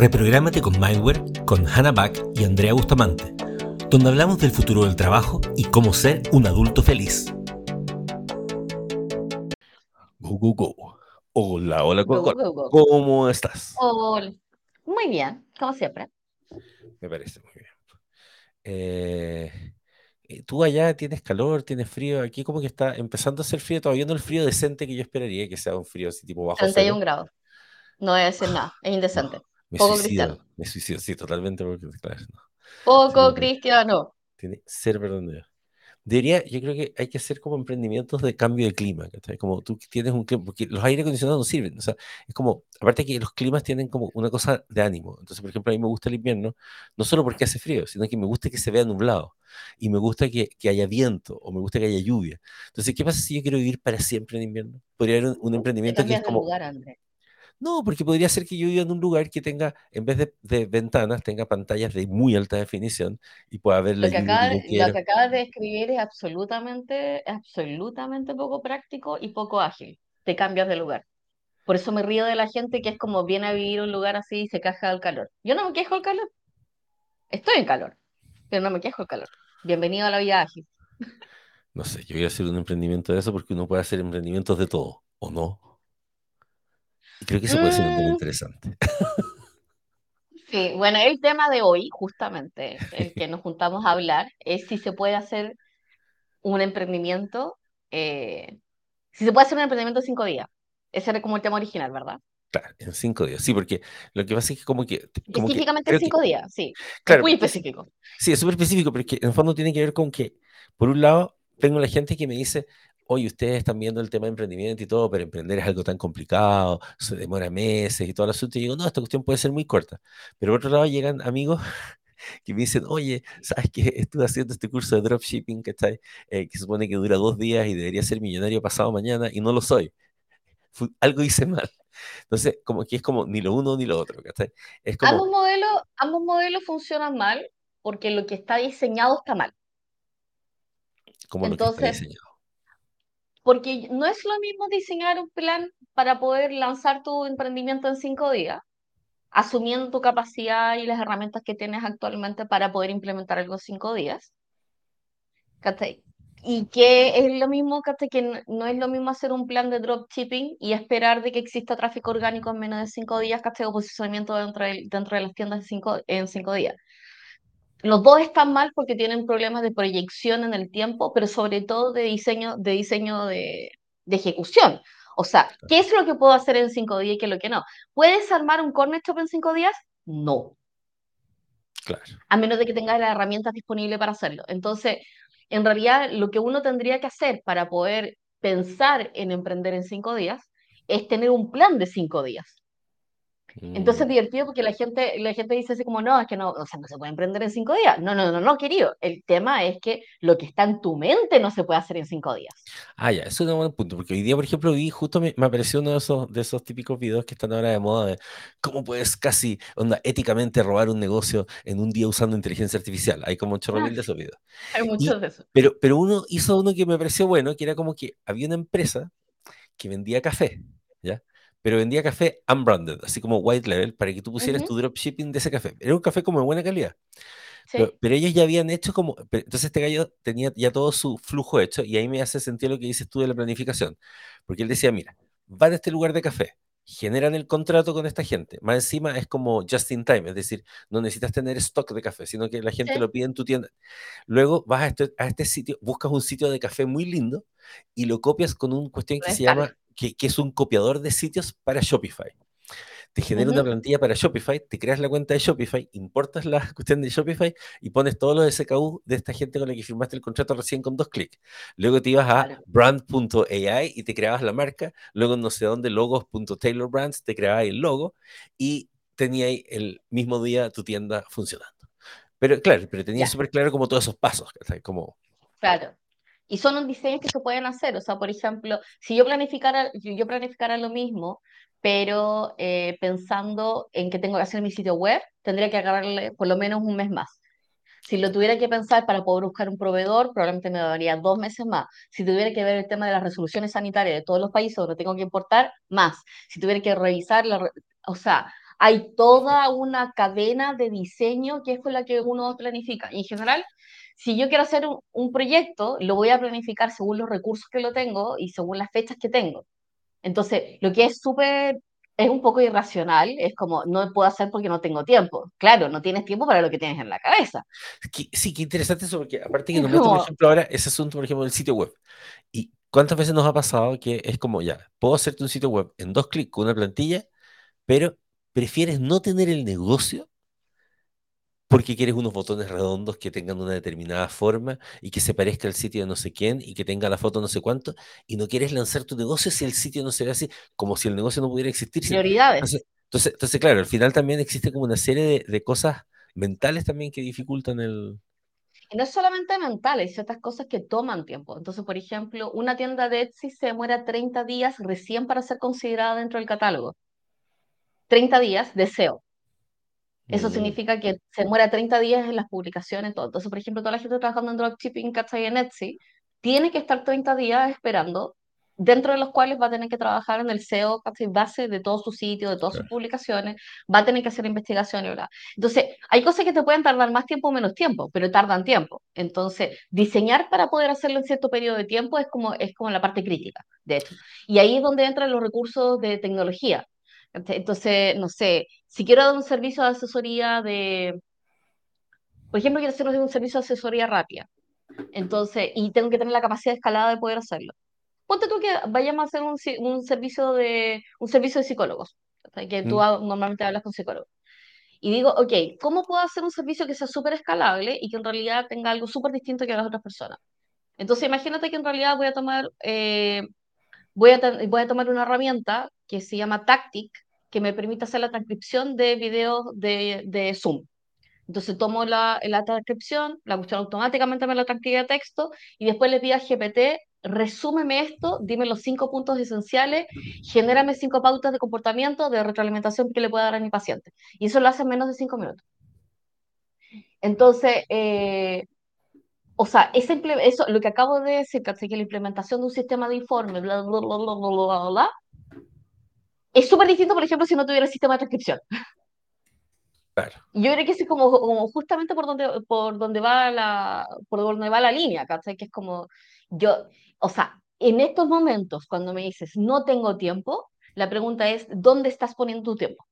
Reprográmate con Mindware con Hannah Back y Andrea Bustamante, donde hablamos del futuro del trabajo y cómo ser un adulto feliz. Go, go, go. Hola, hola, go, go, ¿cómo estás? Hola. Muy bien, como siempre. Me parece muy bien. Eh, tú allá tienes calor, tienes frío, aquí como que está empezando a hacer frío, todavía no el frío decente que yo esperaría que sea un frío así tipo bajo 31 grados. No voy a decir nada, es indecente. Me Poco suicido, cristiano. me suicido, sí, totalmente, porque claro, no, Poco Sí, cristiano. tiene ser Dios. Debería, yo creo que hay que hacer como emprendimientos de cambio de clima. Como tú tienes un clima, porque los aire acondicionados no sirven, o sea, es como, aparte que los climas tienen como una cosa de ánimo, entonces, por ejemplo, a mí me gusta el invierno, no solo porque hace frío, sino que me gusta que se vea nublado, y me gusta que, que haya viento, o me gusta que haya lluvia. Entonces, ¿qué pasa si yo quiero vivir para siempre en invierno? Podría haber un, un emprendimiento que es como, lugar. No, porque podría ser que yo viva en un lugar que tenga, en vez de, de ventanas, tenga pantallas de muy alta definición y pueda ver la Lo que lluvia que acaba, yo lo que acabas de describir es absolutamente, absolutamente poco práctico y poco ágil. Te cambias de lugar. Por eso me río de la gente que es como viene a vivir un lugar así y se queja del calor. Yo no me quejo del calor. Estoy en calor, pero no me quejo del calor. Bienvenido a la vida ágil. No sé, yo voy a hacer un emprendimiento de eso porque uno puede hacer emprendimientos de todo, ¿o no? Y creo que eso puede ser un tema Mm, interesante. sí, bueno, el tema de hoy, justamente, el que nos juntamos a hablar, es si se puede hacer un emprendimiento, eh, si se puede hacer un emprendimiento en cinco días. Ese era como el tema original, ¿verdad? Claro, en cinco días. Sí, porque lo que pasa es que como que, como que Específicamente en que, cinco días, sí. Es claro, muy es- específico. sí, es súper específico, pero es que en el fondo tiene que ver con que, por un lado, tengo la gente que me dice, oye, ustedes están viendo el tema de emprendimiento y todo, pero emprender es algo tan complicado, se demora meses y todo el asunto. Y digo, no, esta cuestión puede ser muy corta. Pero por otro lado llegan amigos que me dicen, oye, ¿sabes qué? Estuve haciendo este curso de dropshipping, ¿cachai? Eh, que supone que dura dos días y debería ser millonario pasado mañana y no lo soy. Fu- algo hice mal. Entonces, como que es como ni lo uno ni lo otro, ¿cachai? Es Ambos como, modelos, ambos modelos funcionan mal porque lo que está diseñado está mal. como lo que está Entonces, diseñado. Porque no es lo mismo diseñar un plan para poder lanzar tu emprendimiento en cinco días, asumiendo tu capacidad y las herramientas que tienes actualmente para poder implementar algo en cinco días. Y que es lo mismo. Que no, es lo mismo hacer un plan de dropshipping y esperar de que exista tráfico orgánico en menos de cinco días, ¿cachai? O posicionamiento dentro de, dentro de las tiendas en cinco, en cinco días. Los dos están mal porque tienen problemas de proyección en el tiempo, pero sobre todo de diseño, de diseño de, de ejecución. O sea, ¿qué es lo que puedo hacer en cinco días y qué es lo que no? ¿Puedes armar un corner shop en cinco días? No Claro. a menos de que tengas las herramientas disponibles para hacerlo. Entonces, en realidad, lo que uno tendría que hacer para poder pensar en emprender en cinco días es tener un plan de cinco días. Entonces es Mm, divertido porque la gente, la gente dice así como, no, es que no, o sea, no se puede emprender en cinco días. No, no, no, no, querido. El tema es que lo que está en tu mente no se puede hacer en cinco días. Ah, ya, eso es un buen punto, porque hoy día, por ejemplo, vi, justo me, me apareció uno de esos, de esos típicos videos que están ahora de moda de cómo puedes casi, onda, éticamente robar un negocio en un día usando inteligencia artificial. Hay como chorro Ah, mil de esos videos. hay Y, muchos de esos. pero, pero uno hizo uno que me pareció bueno, que era como que había una empresa que vendía café, ¿ya? Pero vendía café unbranded, así como white label, para que tú pusieras Ujú, tu dropshipping de ese café. Era un café como de buena calidad. Pero, sí, pero ellos ya habían hecho como, pero entonces este gallo tenía ya todo su flujo hecho y ahí me hace sentido lo que dices tú de la planificación, porque él decía, mira, van a este lugar de café, generan el contrato con esta gente, más encima es como just in time, es decir, no necesitas tener stock de café, sino que la gente sí, lo pide en tu tienda. Luego vas a este, a este sitio, buscas un sitio de café muy lindo y lo copias con una cuestión que se llama. Que, que es un copiador de sitios para Shopify te genera una Ujú, plantilla para Shopify, te creas la cuenta de Shopify, importas la cuestión de Shopify y pones todos los SKU de esta gente con la que firmaste el contrato recién con dos clics. Luego te ibas a claro. brand.ai y te creabas la marca, luego no sé dónde, logos.taylorbrands, te creabas el logo y tenías el mismo día tu tienda funcionando. Pero claro, pero tenías Ya, súper claro como todos esos pasos. Como, claro. Y son un diseños que se pueden hacer. O sea, por ejemplo, si yo planificara, yo planificara lo mismo, pero eh, pensando en que tengo que hacer mi sitio web, tendría que agarrarle por lo menos un mes más. Si lo tuviera que pensar para poder buscar un proveedor, probablemente me daría dos meses más. Si tuviera que ver el tema de las resoluciones sanitarias de todos los países donde tengo que importar, más. Si tuviera que revisar la O sea, hay toda una cadena de diseño que es con la que uno planifica. Y en general, si yo quiero hacer un, un, proyecto, lo voy a planificar según los recursos que lo tengo y según las fechas que tengo. Entonces, lo que es súper, es un poco irracional, es como, no puedo hacer porque no tengo tiempo. Claro, no tienes tiempo para lo que tienes en la cabeza. Sí, qué interesante eso, porque aparte que nos meto, por ejemplo, ahora ese asunto, por ejemplo, del sitio web. Y cuántas veces nos ha pasado que es como, ya, puedo hacerte un sitio web en dos clics con una plantilla, pero prefieres no tener el negocio porque quieres unos botones redondos que tengan una determinada forma y que se parezca al sitio de no sé quién y que tenga la foto no sé cuánto, y no quieres lanzar tu negocio si el sitio no se ve así, como si el negocio no pudiera existir. Prioridades. Entonces, entonces, claro, al final también existe como una serie de, de cosas mentales también que dificultan el... Y no es solamente mental, hay ciertas cosas que toman tiempo. Entonces, por ejemplo, una tienda de Etsy se demora 30 días recién para ser considerada dentro del catálogo. 30 días de SEO. Eso mm. significa que se muera 30 días en las publicaciones, todo. Entonces, por ejemplo, toda la gente trabajando en dropshipping, ¿cachai? En Etsy, tiene que estar 30 días esperando, dentro de los cuales va a tener que trabajar en el SEO, ¿cachai? Base de todo su sitio, de todas sus publicaciones, va a tener que hacer investigaciones, ¿verdad? Entonces, hay cosas que te pueden tardar más tiempo o menos tiempo, pero tardan tiempo. Entonces, diseñar para poder hacerlo en cierto periodo de tiempo es como, es como la parte crítica, de hecho. Y ahí es donde entran los recursos de tecnología. Entonces, no sé, si quiero dar un servicio de asesoría de, por ejemplo, quiero hacer un servicio de asesoría rápida, entonces, y tengo que tener la capacidad de escalada de poder hacerlo. Ponte tú que vayamos a hacer un, un servicio de un servicio de psicólogos, que tú mm. normalmente hablas con psicólogos. Y digo, ok, ¿cómo puedo hacer un servicio que sea súper escalable y que en realidad tenga algo súper distinto que las otras personas? Entonces, imagínate que en realidad voy a tomar eh, voy a, voy a tomar una herramienta que se llama Tactic, que me permite hacer la transcripción de videos de, de Zoom. Entonces tomo la, la transcripción, la cuestión automáticamente me la transcribe a texto y después le pido a GPT, resúmeme esto, dime los cinco puntos esenciales, genérame cinco pautas de comportamiento, de retroalimentación que le pueda dar a mi paciente. Y eso lo hace en menos de cinco minutos. Entonces, eh, o sea, ese eso, lo que acabo de decir, que la implementación de un sistema de informe, bla, bla, bla, bla, bla, bla, es súper distinto, por ejemplo, si no tuviera el sistema de transcripción. Claro. Yo creo que es como, como, justamente por donde, por donde va la, por donde va la línea, ¿cachai? Que es como, yo, o sea, en estos momentos, cuando me dices no tengo tiempo, la pregunta es, ¿dónde estás poniendo tu tiempo?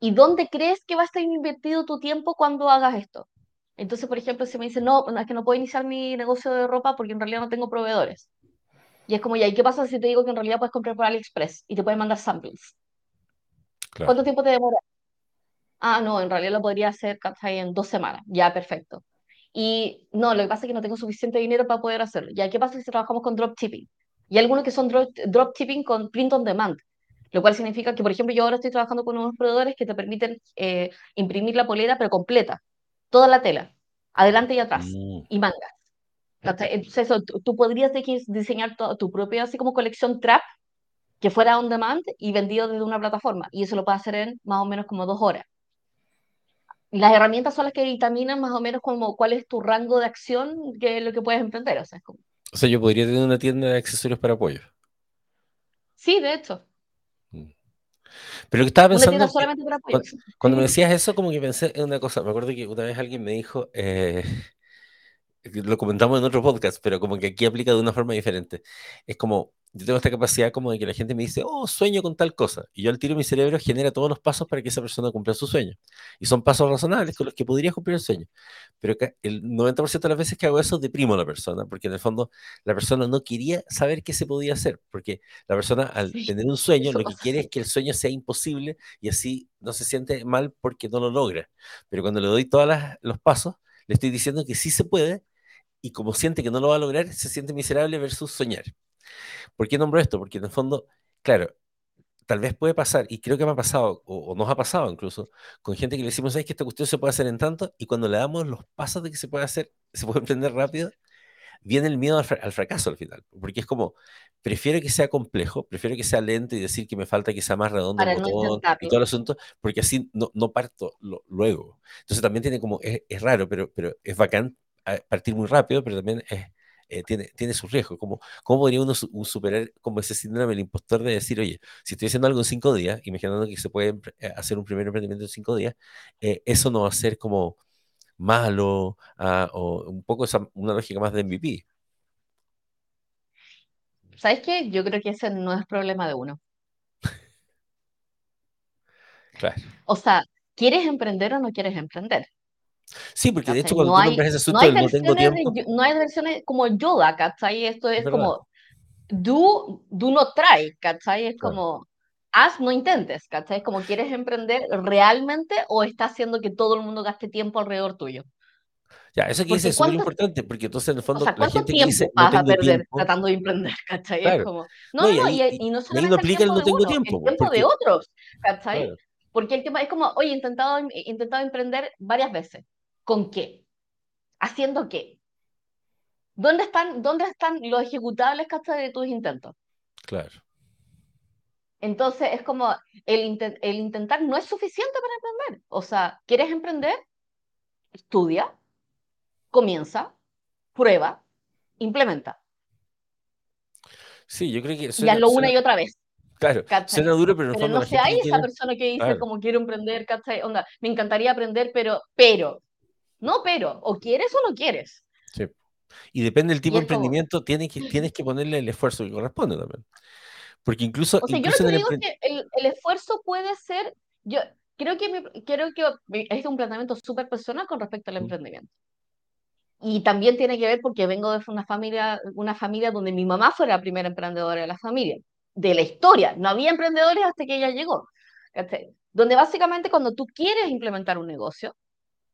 ¿Y dónde crees que va a estar invertido tu tiempo cuando hagas esto? Entonces, por ejemplo, si me dicen, no, es que no puedo iniciar mi negocio de ropa porque en realidad no tengo proveedores. Y es como, ya, ¿y qué pasa si te digo que en realidad puedes comprar por AliExpress y te pueden mandar samples? ¿Cuánto tiempo te demora? Ah, no, en realidad lo podría hacer en dos semanas. Ya, perfecto. Y no, lo que pasa es que no tengo suficiente dinero para poder hacerlo. Ya, ¿qué pasa si trabajamos con dropshipping? Y algunos que son dropshipping con print on demand, lo cual significa que, por ejemplo, yo ahora estoy trabajando con unos proveedores que te permiten eh, imprimir la polera, pero completa toda la tela, adelante y atrás, mm. y mangas. Entonces, eso, tú, podrías diseñar tu, propia, así como colección trap, que fuera on demand y vendido desde una plataforma. Y eso lo puedes hacer en más o menos como dos horas. Las herramientas son las que determinan más o menos como cuál es tu rango de acción, que es lo que puedes emprender. O sea, como... o sea, yo podría tener una tienda de accesorios para apoyo. Sí, de hecho. Pero que estaba pensando. cuando, me decías eso, como que pensé en una cosa. Me acuerdo que una vez alguien me dijo. Eh, lo comentamos en otro podcast, pero como que aquí aplica de una forma diferente. Es como, yo tengo esta capacidad como de que la gente me dice, oh, sueño con tal cosa. Y yo al tiro mi cerebro genera todos los pasos para que esa persona cumpla su sueño. Y son pasos razonables con los que podría cumplir el sueño. Pero el 90% de las veces que hago eso deprimo a la persona, porque en el fondo la persona no quería saber qué se podía hacer, porque la persona al tener un sueño lo que quiere es que el sueño sea imposible y así no se siente mal porque no lo logra. Pero cuando le doy todos los pasos, le estoy diciendo que sí se puede y como siente que no lo va a lograr, se siente miserable versus soñar. ¿Por qué nombro esto? Porque en el fondo, claro, tal vez puede pasar, y creo que me ha pasado, o, nos ha pasado incluso, con gente que le decimos, ¿sabes que esta cuestión se puede hacer en tanto? Y cuando le damos los pasos de que se puede hacer, se puede emprender rápido, viene el miedo al, fracaso al final. Porque es como, prefiero que sea complejo, prefiero que sea lento y decir que me falta que sea más redondo el botón y todo el asunto, porque así no, no parto luego. Entonces también tiene como, es, es, raro, pero, pero es bacán partir muy rápido, pero también es, eh, tiene, tiene sus riesgos. ¿Cómo, ¿Cómo podría uno superar como ese síndrome del impostor de decir, oye, si estoy haciendo algo en cinco días, imaginando que se puede eh, hacer un primer emprendimiento en cinco días, eh, eso no va a ser como malo ah, o un poco esa, una lógica más de MVP. ¿Sabes qué? Yo creo que ese no es problema de uno. claro. O sea, ¿quieres emprender o no quieres emprender? Sí, porque de hecho cuando no tú hay, ese asunto no, no tengo tiempo... no hay versiones como Yoda, ¿cachai? Esto es, como, do, do not try, ¿cachai? Es como, haz, no intentes, ¿cachai? Es como, ¿quieres emprender realmente o estás haciendo que todo el mundo gaste tiempo alrededor tuyo? Ya, eso que dice es súper importante, porque entonces en el fondo o sea, la gente tiempo dice, vas no a perder tiempo, tratando de emprender, ¿cachai? Claro. Es como, no, no, no, y, y, no solamente no aplica el, el no tengo uno, tiempo. el tiempo porque, de otros, ¿cachai? claro. Porque el tema es como, oye, he intentado, he intentado emprender varias veces. ¿Con qué? ¿Haciendo qué? ¿Dónde están, dónde están los ejecutables ¿cachai? de tus intentos? Claro. Entonces es como el, intent- el intentar no es suficiente para emprender. O sea, ¿quieres emprender? Estudia, comienza, prueba, implementa. Sí, yo creo que Y suena, hazlo una suena- y otra vez. claro, ¿cachai? suena duro, pero en Pero fondo no ahí que esa persona que dice claro. como quiero emprender, ¿cachai? Onda, me encantaría aprender, pero, pero, no pero, o quieres o no quieres. Sí. Y depende del tipo de emprendimiento, tienes que, tienes que ponerle el esfuerzo que corresponde también. Porque incluso, O sea, yo lo que digo es que el, el esfuerzo puede ser, yo creo que, mi- creo que es un planteamiento súper personal con respecto al Mm. emprendimiento. Y también tiene que ver porque vengo de una familia, una familia donde mi mamá fue la primera emprendedora de la familia, de la historia. No había emprendedores hasta que ella llegó. Donde básicamente cuando tú quieres implementar un negocio,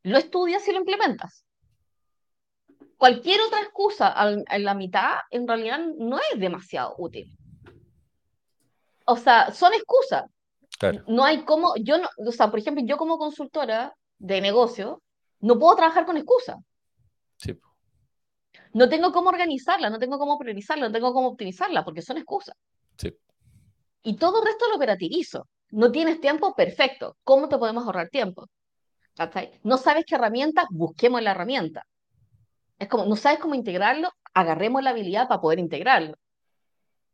lo estudias y lo implementas. Cualquier otra excusa en la mitad en realidad no es demasiado útil. O sea, son excusas. claro, No hay cómo, yo no, o sea, por ejemplo, yo como consultora de negocio, no puedo trabajar con excusas. sí. No tengo cómo organizarla, no tengo cómo priorizarla, no tengo cómo optimizarla, porque son excusas. Sí. Y todo el resto lo operativizo. No tienes tiempo, perfecto. ¿Cómo te podemos ahorrar tiempo? No sabes qué herramienta, busquemos la herramienta. Es como, no sabes cómo integrarlo, agarremos la habilidad para poder integrarlo.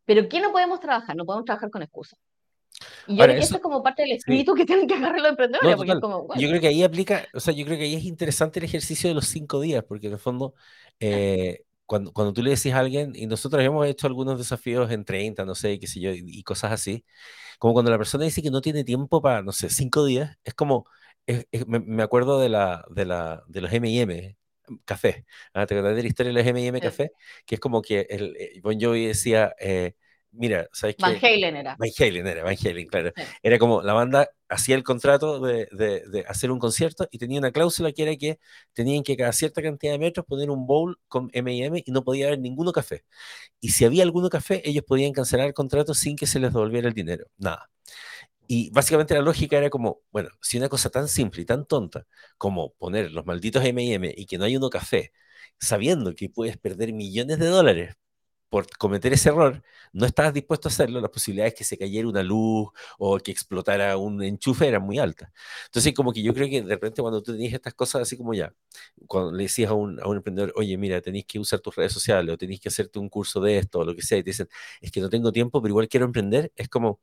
Pero ¿qué no podemos trabajar? No podemos trabajar con excusas. Y yo Ahora, creo que eso- eso es como parte del espíritu que tienen que agarrar los emprendedores, No, porque es como, bueno, Yo creo que ahí aplica, o sea, yo creo que ahí es interesante el ejercicio de los cinco días, porque en el fondo, eh, cuando, cuando tú le decís a alguien, y nosotros hemos hecho algunos desafíos en 30, no sé, qué sé yo, y, y cosas así, como cuando la persona dice que no tiene tiempo para, no sé, cinco días, es como, es- es- me, me acuerdo de, la, de, la, de los M&M, café, ¿ah? ¿te acuerdas de la historia de los M&M Sí. café? Que es como que el, eh, Bon Jovi decía, eh, mira, ¿sabes qué? Van Halen era. Van Halen era, Van Halen, claro. Sí. Era como la banda hacía el contrato de, de- de hacer un concierto y tenía una cláusula que era que tenían que cada cierta cantidad de metros poner un bowl con M&M y no podía haber ninguno café. Y si había alguno café, ellos podían cancelar el contrato sin que se les devolviera el dinero. Nada. Y básicamente la lógica era como, bueno, si una cosa tan simple y tan tonta como poner los malditos M&M y que no hay uno café, sabiendo que puedes perder millones de dólares por cometer ese error, no estabas dispuesto a hacerlo, las posibilidades que se cayera una luz o que explotara un enchufe eran muy altas. Entonces, como que yo creo que de repente cuando tú tenías estas cosas así como ya, cuando le decías a un, a un emprendedor, oye, mira, tenéis que usar tus redes sociales o tenéis que hacerte un curso de esto o lo que sea, y te dicen, es que no tengo tiempo, pero igual quiero emprender, es como,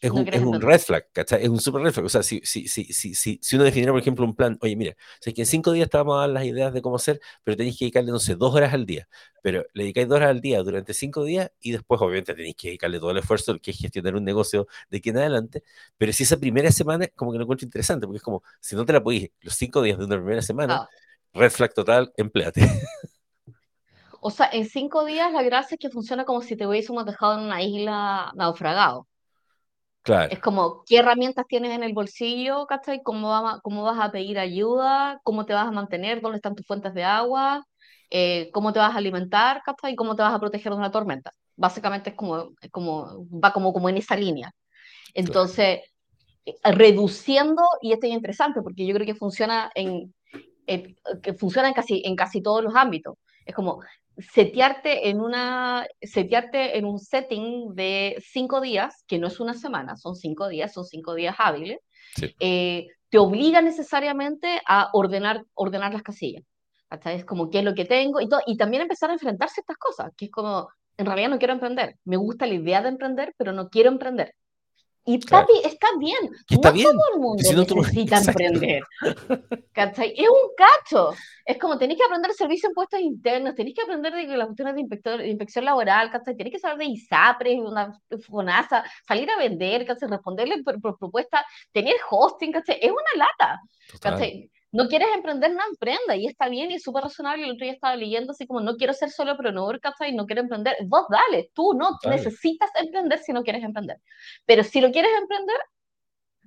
es No un, es un red flag, ¿cachai? Es un super red flag. O sea, si, si, si, si, si, si uno definiera, por ejemplo, un plan, oye, mira, sé que en cinco días te vamos a dar las ideas de cómo hacer, pero tenéis que dedicarle, no sé, dos horas al día. Pero le dedicáis dos horas al día durante cinco días y después, obviamente, tenéis que dedicarle todo el esfuerzo que es gestionar un negocio de aquí en adelante. Pero si esa primera semana, como que lo encuentro interesante, porque es como, si no te la podéis los cinco días de una primera semana, Ah. red flag total, empleate. O sea, en cinco días la gracia es que funciona como si te hubiésemos dejado en una isla naufragado. Claro, Es como, ¿qué herramientas tienes en el bolsillo? ¿Cachai? ¿Cómo, va- cómo vas a pedir ayuda? ¿Cómo te vas a mantener? ¿Dónde están tus fuentes de agua? Eh, ¿cómo te vas a alimentar? ¿Cachai? ¿Cómo te vas a proteger de una tormenta? Básicamente es como, como va como, como en esa línea. Entonces, reduciendo, y esto es interesante porque yo creo que funciona en, en- que funciona en casi, en casi todos los ámbitos. Es como setearte en una, setearte en un setting de cinco días, que no es una semana, son cinco días, son cinco días hábiles, Sí. eh, te obliga necesariamente a ordenar, ordenar las casillas. ¿cachai? Es como qué es lo que tengo y, todo, y también empezar a enfrentarse a estas cosas, que es como, en realidad no quiero emprender, me gusta la idea de emprender, pero no quiero emprender. Y está, está bien, está no bien. todo el mundo Si no necesita emprender. ¿Cachai? Es un cacho. Es como tenéis que aprender servicio de impuestos internos, tenéis que aprender de las cuestiones de, inspector, de inspección laboral, ¿cachai? Tenéis que saber de ISAPRES, una FONASA, salir a vender, ¿cachai? Responderle por, por propuesta, tener hosting, ¿cachai? Es una lata. ¿cachai? No quieres emprender, no emprenda, y está bien y es súper razonable. El otro día estaba leyendo así como, no quiero ser solo pronor, ¿cachai? No quiero emprender. Vos dale, tú no necesitas emprender si no quieres emprender. Pero si lo quieres emprender,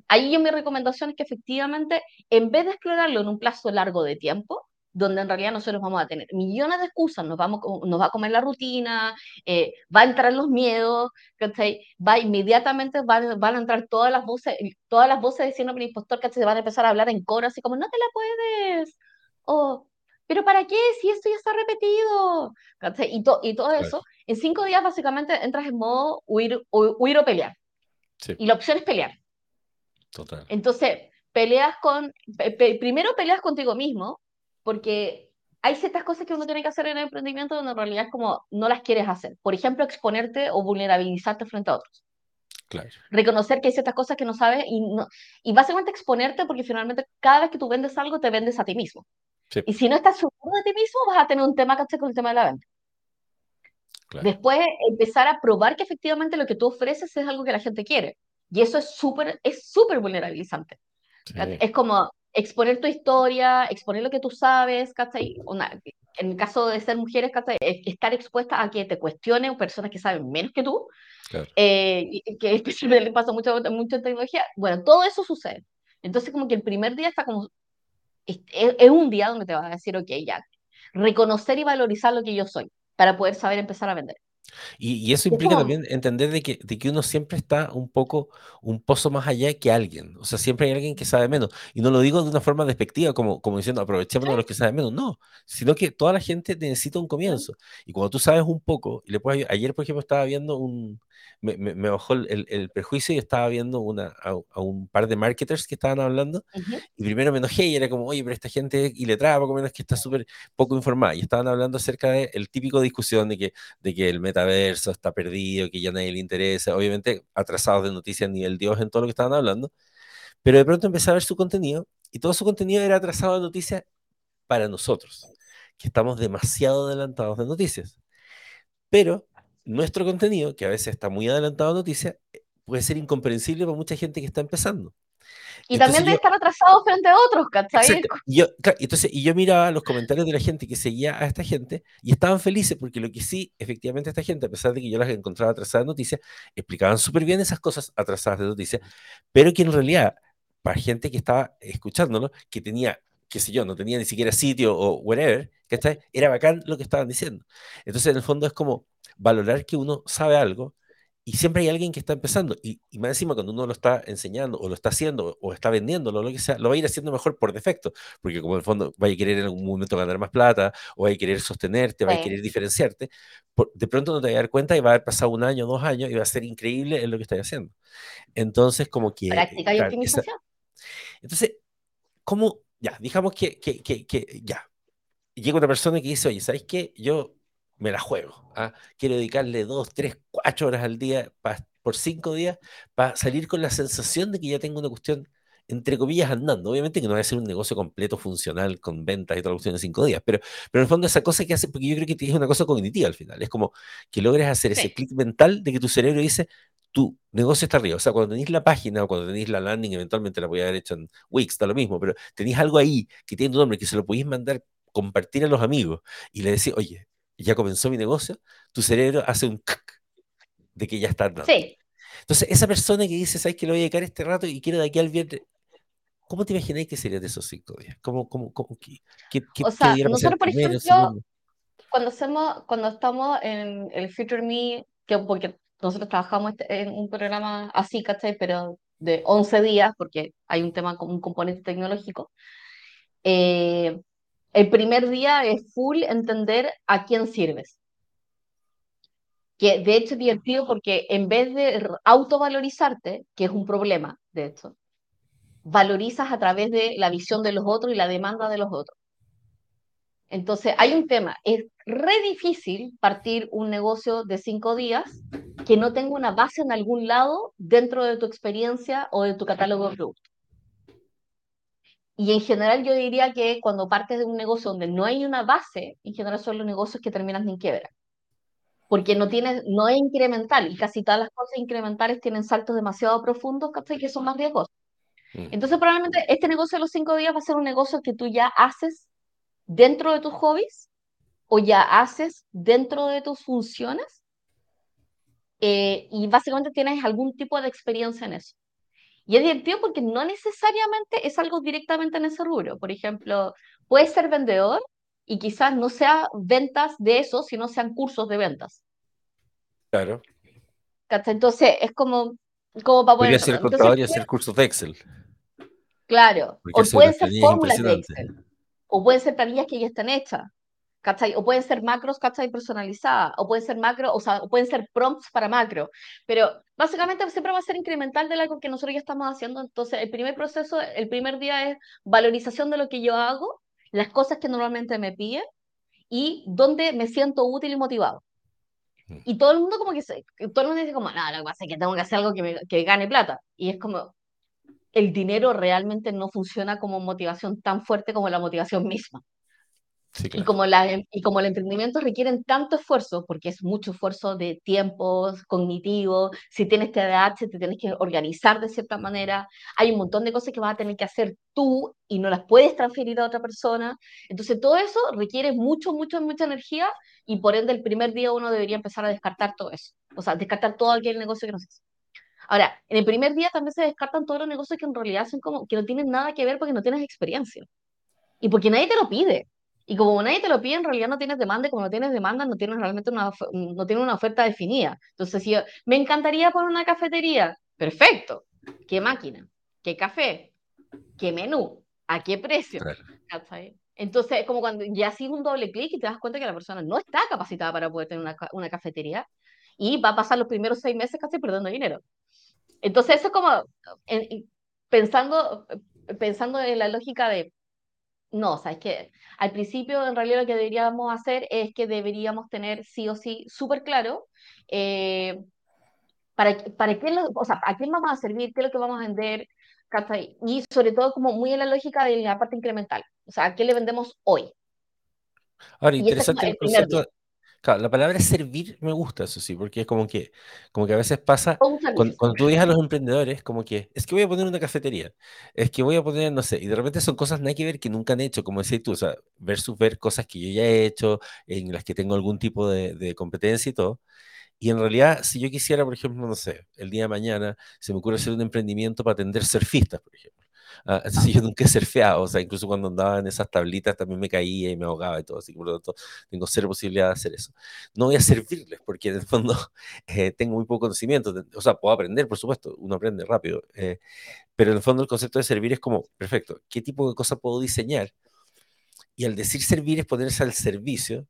ahí yo mi recomendación es que efectivamente, en vez de explorarlo en un plazo largo de tiempo, donde en realidad nosotros vamos a tener millones de excusas, nos, vamos, nos va a comer la rutina, eh, va a entrar los miedos, ¿cachai? Va inmediatamente, van, van a entrar todas las voces, todas las voces diciendo el impostor, que se van a empezar a hablar en coro, así como, no te la puedes, o, pero ¿para qué? Si esto ya está repetido, ¿cachai? Y, y todo eso, en cinco días básicamente entras en modo huir, huir o pelear. Y la opción es pelear. Total. Entonces, peleas con, primero peleas contigo mismo, porque hay ciertas cosas que uno tiene que hacer en el emprendimiento donde en realidad es como no las quieres hacer. Por ejemplo, exponerte o vulnerabilizarte frente a otros. Claro. Reconocer que hay ciertas cosas que no sabes y, no, y básicamente exponerte porque finalmente cada vez que tú vendes algo te vendes a ti mismo. Y si no estás seguro de ti mismo, vas a tener un tema, ¿cachai? Con el tema de la venta. Claro. Después, empezar a probar que efectivamente lo que tú ofreces es algo que la gente quiere. Y eso es súper es súper vulnerabilizante. Es como, exponer tu historia, exponer lo que tú sabes, ¿cachai? en el caso de ser mujeres, ¿cachai? Estar expuesta a que te cuestionen personas que saben menos que tú, claro. eh, que especialmente le pasa mucho, mucho en tecnología. Bueno, todo eso sucede. Entonces, como que el primer día está como. Es, es, un día donde te vas a decir, ok, ya. Reconocer y valorizar lo que yo soy para poder saber empezar a vender. Y, eso implica también entender de que, de que uno siempre está un poco, un pozo más allá que alguien. O sea, siempre hay alguien que sabe menos. Y no lo digo de una forma despectiva, como, como diciendo, aprovechemos de los que saben menos. No, sino que toda la gente necesita un comienzo. Y cuando tú sabes un poco, y le puedes, ayer, por ejemplo, estaba viendo un, me, me, bajó el, el, prejuicio y estaba viendo una, a, un par de marketers que estaban hablando. Y primero me enojé y era como, oye, pero esta gente y le traba, poco menos que está súper poco informada. Y estaban hablando acerca del el típico discusión de que, de que el metaverso está perdido, que ya nadie le interesa. Obviamente, atrasados de noticias ni el Dios en todo lo que estaban hablando. Pero de pronto empecé a ver su contenido y todo su contenido era atrasado de noticias para nosotros, que estamos demasiado adelantados de noticias. Pero nuestro contenido, que a veces está muy adelantado a noticias, eh, puede ser incomprensible para mucha gente que está empezando. Y también debe estar atrasado frente a otros, ¿cachai? Yo, entonces, y yo miraba los comentarios de la gente que seguía a esta gente y estaban felices porque lo que sí, efectivamente, esta gente, a pesar de que yo las encontraba atrasadas de noticias, explicaban súper bien esas cosas atrasadas de noticias, pero que en realidad, para gente que estaba escuchándolo, que tenía qué sé yo, no tenía ni siquiera sitio o whatever, ¿cachai? Era bacán lo que estaban diciendo. Entonces, en el fondo es como, valorar que uno sabe algo y siempre hay alguien que está empezando. Y, más encima, cuando uno lo está enseñando o lo está haciendo o está vendiéndolo, lo que sea, lo va a ir haciendo mejor por defecto, porque como en el fondo va a querer en algún momento ganar más plata o va a querer sostenerte, va a querer diferenciarte, de pronto no te vas a dar cuenta y va a haber pasado un año, dos años y va a ser increíble en lo que estás haciendo. Entonces, como que... Práctica y optimización. entonces, ¿cómo? Ya, digamos que, que, que, que ya. Llega una persona que dice, oye, ¿sabes qué? Yo me la juego. ¿ah? Quiero dedicarle dos, tres, cuatro horas al día por cinco días para salir con la sensación de que ya tengo una cuestión, entre comillas, andando. Obviamente que no va a ser un negocio completo, funcional, con ventas y toda la cuestión en cinco días, pero, pero en el fondo esa cosa que hace, porque yo creo que es una cosa cognitiva al final, es como que logres hacer ese clic mental de que tu cerebro dice, tu negocio está arriba. O sea, cuando tenéis la página o cuando tenéis la landing, eventualmente la voy a haber hecho en Wix, está lo mismo, pero tenéis algo ahí que tiene tu nombre, que se lo podéis mandar, compartir a los amigos y le decís, oye, ya comenzó mi negocio, tu cerebro hace un de que ya está andando. Sí. Entonces, esa persona que dice, ¿sabes que lo voy a dedicar este rato y quiero de aquí al viernes? ¿Cómo te imagináis que sería de esos cinco días? ¿Cómo, cómo, cómo, qué, qué, o sea, nosotros, por ejemplo, cuando, hacemos, cuando estamos en el Future Me, que, porque nosotros trabajamos este, en un programa así, ¿cachai? Pero de 11 días, porque hay un tema, un componente tecnológico, eh, el primer día es full entender a quién sirves. Que de hecho es divertido porque en vez de autovalorizarte, que es un problema, de hecho, valorizas a través de la visión de los otros y la demanda de los otros. Entonces, hay un tema, es re difícil partir un negocio de cinco días que no tenga una base en algún lado dentro de tu experiencia o de tu catálogo de productos. Y en general yo diría que cuando partes de un negocio donde no hay una base, en general son los negocios que terminan en quiebra. Porque no, tiene, no es incremental y casi todas las cosas incrementales tienen saltos demasiado profundos que son más riesgosos. Mm. Entonces probablemente este negocio de los cinco días va a ser un negocio que tú ya haces dentro de tus hobbies o ya haces dentro de tus funciones eh, y básicamente tienes algún tipo de experiencia en eso. Y es divertido porque no necesariamente es algo directamente en ese rubro. Por ejemplo, puedes ser vendedor y quizás no sea ventas de eso, sino sean cursos de ventas. Claro. Entonces, es como, como para poder... Podría ser contador y hacer cursos de Excel. Claro, o pueden ser fórmulas de Excel, o pueden ser planillas que ya están hechas. ¿Cachai? O pueden ser macros, ¿cachai? Personalizadas, o pueden ser macro, o sea, o pueden ser prompts para macro, pero básicamente siempre va a ser incremental de algo que nosotros ya estamos haciendo, entonces el primer proceso, el primer día es valorización de lo que yo hago, las cosas que normalmente me piden y dónde me siento útil y motivado. Mm. Y todo el mundo como que se, todo el mundo dice como, no, lo que pasa es que tengo que hacer algo que, me, que gane plata. Y es como, el dinero realmente no funciona como motivación tan fuerte como la motivación misma y, como la, y como el emprendimiento requieren tanto esfuerzo, porque es mucho esfuerzo de tiempo, cognitivo, si tienes TDAH te tienes que organizar de cierta manera, hay un montón de cosas que vas a tener que hacer tú y no las puedes transferir a otra persona. Entonces todo eso requiere mucho, mucho, mucha energía y por ende el primer día uno debería empezar a descartar todo eso, o sea, descartar todo aquel negocio que no se hace. Ahora, en el primer día también se descartan todos los negocios que en realidad son como que no tienen nada que ver porque no tienes experiencia y porque nadie te lo pide. Y como nadie te lo pide, en realidad no tienes demanda, y como no tienes demanda, no tienes realmente una, no tienes una oferta definida. Entonces, si me encantaría poner una cafetería, perfecto. ¿Qué máquina? ¿Qué café? ¿Qué menú? ¿A qué precio? Entonces, es como cuando ya haces un doble clic y te das cuenta que la persona no está capacitada para poder tener una, una cafetería y va a pasar los primeros seis meses casi perdiendo dinero. Entonces, eso es como pensando, pensando en la lógica de no, o sea, es que al principio en realidad lo que deberíamos hacer es que deberíamos tener sí o sí súper claro eh, para, para qué o sea, a quién vamos a servir, qué es lo que vamos a vender, y sobre todo como muy en la lógica de la parte incremental, o sea, ¿a qué le vendemos hoy? Ahora, interesante el concepto, Claro, la palabra servir me gusta, eso sí, porque es como que, como que a veces pasa, cuando, tú dices a los emprendedores, como que es que voy a poner una cafetería, es que voy a poner, no sé, y de repente son cosas nada que ver que nunca han hecho, como decías tú, o sea, versus ver cosas que yo ya he hecho, en las que tengo algún tipo de, de competencia y todo. Y en realidad, si yo quisiera, por ejemplo, no sé, el día de mañana se me ocurre hacer un emprendimiento para atender surfistas, por ejemplo. Uh, yo nunca he surfeado, o sea, incluso cuando andaba en esas tablitas también me caía y me ahogaba y todo, así que por lo tanto tengo cero posibilidad de hacer eso. No voy a servirles porque en el fondo eh, tengo muy poco conocimiento, o sea, puedo aprender, por supuesto, uno aprende rápido, eh, pero en el fondo el concepto de servir es como, perfecto, ¿qué tipo de cosas puedo diseñar? Y al decir servir es ponerse al servicio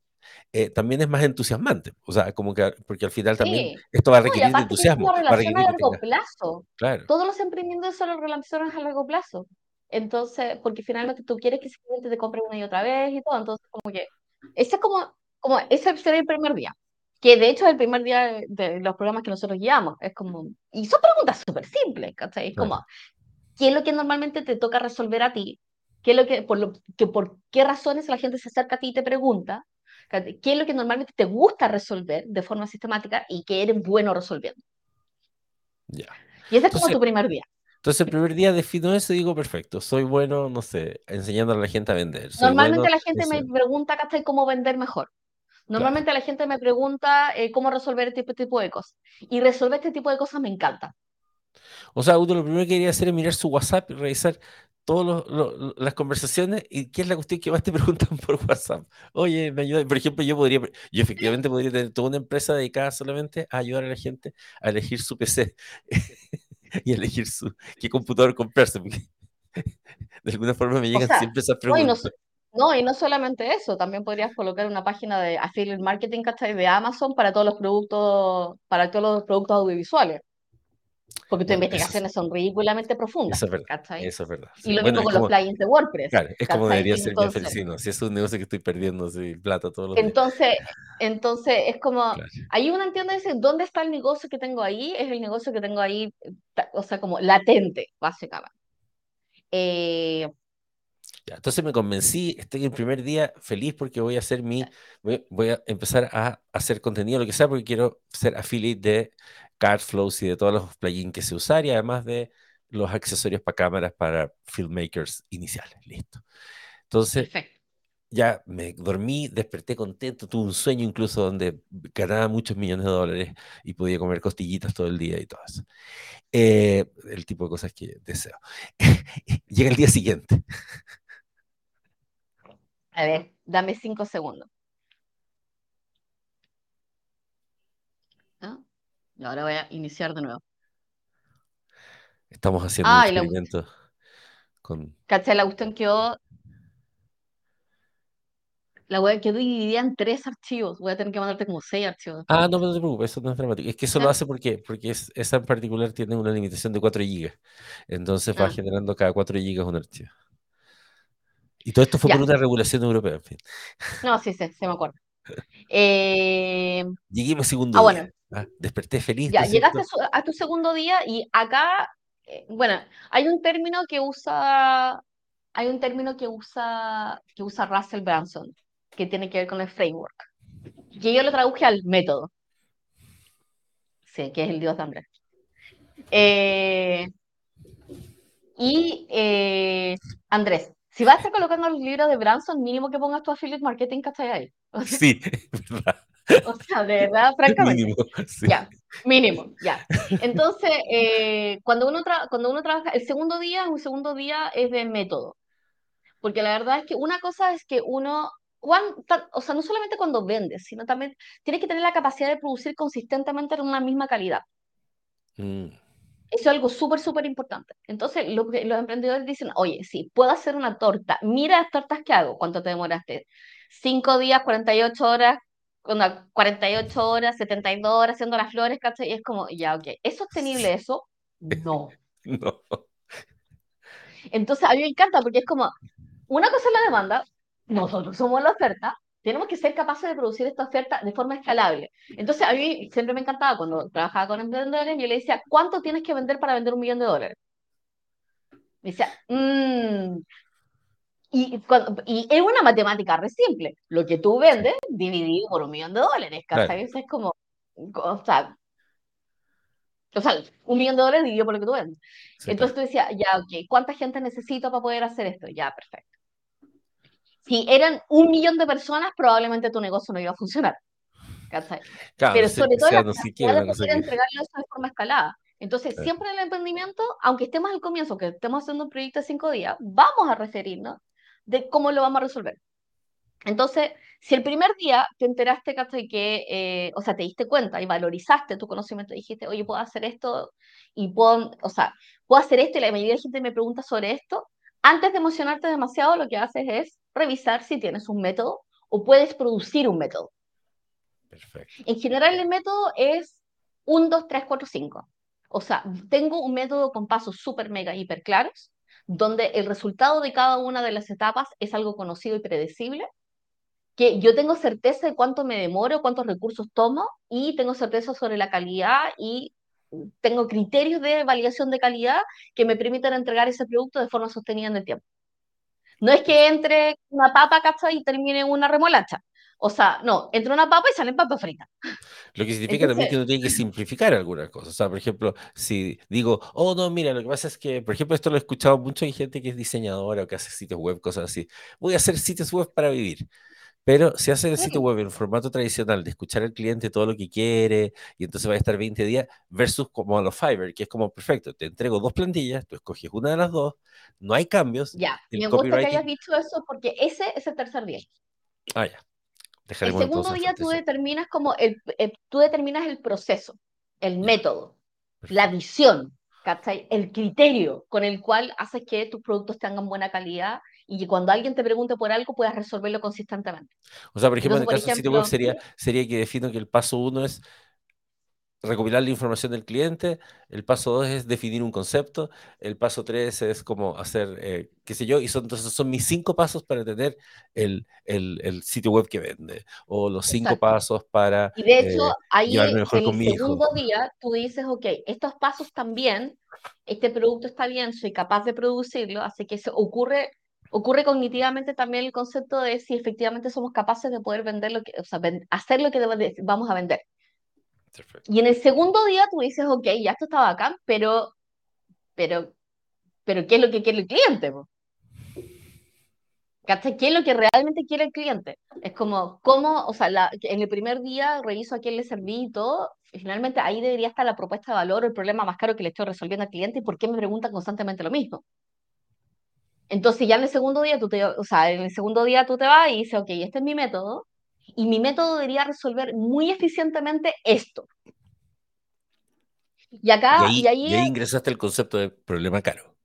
eh, también es más entusiasmante. O sea, como que, porque al final también esto va a requerir de entusiasmo. Es una relación a largo plazo. Claro. Todos los emprendimientos son relaciones a largo plazo. Entonces, porque finalmente tú quieres que ese cliente te compre una y otra vez y todo. Entonces, como que, ese es como, como, ese sería el primer día. Que de hecho es el primer día de, los programas que nosotros guiamos. Es como, y son preguntas súper simples, ¿cachai? Es como, ¿qué es lo que normalmente te toca resolver a ti? ¿Qué es lo que, por lo, que, por qué razones la gente se acerca a ti y te pregunta? ¿Qué es lo que normalmente te gusta resolver de forma sistemática y que eres bueno resolviendo? Ya. Y ese es como tu primer día. Entonces, el primer día defino eso y digo, perfecto, soy bueno, no sé, enseñando a la gente a vender. Normalmente la gente me pregunta, ¿cómo vender mejor? Normalmente la gente me pregunta eh, cómo resolver este tipo de cosas. Y resolver este tipo de cosas me encanta. O sea, uno lo primero que quería hacer es mirar su WhatsApp y revisar todas las conversaciones y qué es la cuestión que más te preguntan por WhatsApp. Oye, me ayuda. Por ejemplo, yo podría, yo efectivamente podría tener toda una empresa dedicada solamente a ayudar a la gente a elegir su PC y elegir su qué computador comprarse. de alguna forma me llegan siempre esas preguntas. No, y no solamente eso, también podrías colocar una página de affiliate marketing de Amazon para todos los productos, para todos los productos audiovisuales. Porque tus Bueno, eso sí. investigaciones son ridículamente profundas. Eso es verdad. Eso es verdad. Y sí. lo Bueno, mismo con los como, plugins de WordPress. claro, es como debería ser mi Entonces, Felicino. Si es un negocio que estoy perdiendo así, plata todos los días. entonces, entonces es como, Claro. ahí uno entiende ese, ¿dónde está el negocio que tengo ahí? Es el negocio que tengo ahí, o sea, como latente, básicamente. Eh, Ya, entonces me convencí, estoy el primer día feliz porque voy a hacer mi, voy, voy a empezar a hacer contenido, lo que sea, porque quiero ser affiliate de Cardflows y de todos los plugins que se usar y además de los accesorios para cámaras para filmmakers iniciales. Listo. Entonces, perfecto. ya me dormí, desperté contento, tuve un sueño incluso donde ganaba muchos millones de dólares y podía comer costillitas todo el día y todo eso. Eh, el tipo de cosas que deseo. Llega el día siguiente. A ver, dame cinco segundos. ¿Ah? Y ahora voy a iniciar de nuevo. Estamos haciendo un Ay, la, experimento con... ¿cachai? La cuestión quedó, la web quedó dividida en tres archivos. Voy a tener que mandarte como seis archivos. Ah, no, no te preocupes, eso no es dramático. Es que eso lo ¿Ya? hace porque, porque es, esa en particular tiene una limitación de 4 GB. Entonces va Ah, generando cada 4 GB un archivo. Y todo esto fue por una regulación europea, en fin. No, sí, sí, se me acuerdo. Eh, Llegué a mi segundo ah, día. bueno, ¿ah? Desperté feliz, ya, ¿no es llegaste a, cierto? su- a tu segundo día y acá, eh, bueno, hay un término que usa, hay un término que usa, que usa Russell Branson, que tiene que ver con el framework. Que yo lo traduje al método, sí, que es el dios de Andrés. Eh, y eh, Andrés, si vas a estar colocando los libros de Branson, mínimo que pongas tu affiliate marketing, ¿cachai? Ahí. O sea, Sí, verdad. o sea, de verdad, francamente. Mínimo, sí. Ya, mínimo, ya. Entonces, eh, cuando uno cuando uno trabaja, el segundo día, un segundo día es de método, porque la verdad es que una cosa es que uno, o sea, no solamente cuando vendes, sino también tienes que tener la capacidad de producir consistentemente en una misma calidad. Mm, Eso es algo súper, súper importante. Entonces, lo que los emprendedores dicen, oye, sí, puedo hacer una torta, mira las tortas que hago, ¿cuánto te demoraste? Cinco días, 48 horas, onda, 48 horas, 72 horas haciendo las flores, ¿cachai? Y es como, ya, ok, ¿es sostenible eso? No. no. Entonces, a mí me encanta porque es como, una cosa es la demanda, nosotros somos la oferta, tenemos que ser capaces de producir esta oferta de forma escalable. Entonces, a mí siempre me encantaba cuando trabajaba con emprendedores, yo le decía, ¿cuánto tienes que vender para vender un millón de dólares? Me decía, "Mm". Y, cuando- y es una matemática re simple. Lo que tú vendes dividido por un millón de dólares, Claro. ¿cachai? Eso es como, o sea, o sea, un millón de dólares dividido por lo que tú vendes. Sí, Entonces claro. tú decías, ya, ok, ¿cuánta gente necesito para poder hacer esto? Ya, perfecto. Si eran un millón de personas, probablemente tu negocio no iba a funcionar. ¿cachai? Claro, Pero no sobre todo la no siquiera de poder entregarlo eso de forma escalada. Entonces, siempre en el emprendimiento, aunque estemos al comienzo, que estemos haciendo un proyecto de cinco días, vamos a referirnos de cómo lo vamos a resolver. Entonces, si el primer día te enteraste, ¿cachai? Que, eh, o sea, te diste cuenta y valorizaste tu conocimiento, dijiste, oye, puedo hacer esto y puedo, o sea, puedo hacer esto y la mayoría de gente me pregunta sobre esto, antes de emocionarte demasiado, lo que haces es revisar si tienes un método o puedes producir un método. Perfecto. En general, el método es 1, 2, 3, 4, 5. O sea, tengo un método con pasos súper, mega, hiper claros, donde el resultado de cada una de las etapas es algo conocido y predecible, que yo tengo certeza de cuánto me demoro, cuántos recursos tomo, y tengo certeza sobre la calidad y tengo criterios de validación de calidad que me permiten entregar ese producto de forma sostenida en el tiempo. No es que entre una papa, ¿cachai? Y termine una remolacha. O sea, no, entra una papa y salen papas fritas. Lo que significa también que Entonces, uno tiene que simplificar algunas cosas. O sea, por ejemplo, si digo, oh, no, mira, lo que pasa es que, por ejemplo, esto lo he escuchado mucho en gente que es diseñadora o que hace sitios web, cosas así. Voy a hacer sitios web para vivir. Pero si haces el sitio web en formato tradicional de escuchar al cliente todo lo que quiere y entonces va a estar 20 días versus como a los Fiverr, que es como perfecto, te entrego dos plantillas, tú escoges una de las dos, no hay cambios, ya, me gusta que hayas dicho eso porque ese es el tercer día. ah, ya, El dejaremos segundo entonces día tú determinas como el, el- tú determinas el proceso, el método, la perfecto. visión, ¿cachai? El criterio con el cual haces que tus productos tengan buena calidad y que cuando alguien te pregunte por algo puedas resolverlo consistentemente. O sea, por ejemplo, en Entonces, el por caso del sitio web ejemplo, sería, sería que defino que el paso uno es recopilar la información del cliente, el paso dos es definir un concepto, el paso tres es como hacer, eh, qué sé yo, y son, entonces son mis cinco pasos para tener el, el, el sitio web que vende, o los cinco Exacto. pasos para Y de hecho, eh, ahí en el hijo. segundo día tú dices, ok, estos pasos también, este producto está bien, soy capaz de producirlo, así que se ocurre, ocurre cognitivamente también el concepto de si efectivamente somos capaces de poder vender lo que, o sea, hacer lo que vamos a vender. Perfecto. Y en el segundo día tú dices, ok, ya esto está bacán, pero, pero, pero ¿qué es lo que quiere el cliente? po? ¿Qué es lo que realmente quiere el cliente? Es como, ¿cómo? O sea, la- en el primer día reviso a quién le serví y todo. y Finalmente ahí debería estar la propuesta de valor el problema más caro que le estoy resolviendo al cliente y por qué me preguntan constantemente lo mismo. Entonces ya en el segundo día tú te, o sea, en el segundo día tú te vas y dices, ok, este es mi método y mi método debería resolver muy eficientemente esto. Y Y acá, ahí, y ahí y ahí ingresaste el concepto de problema caro.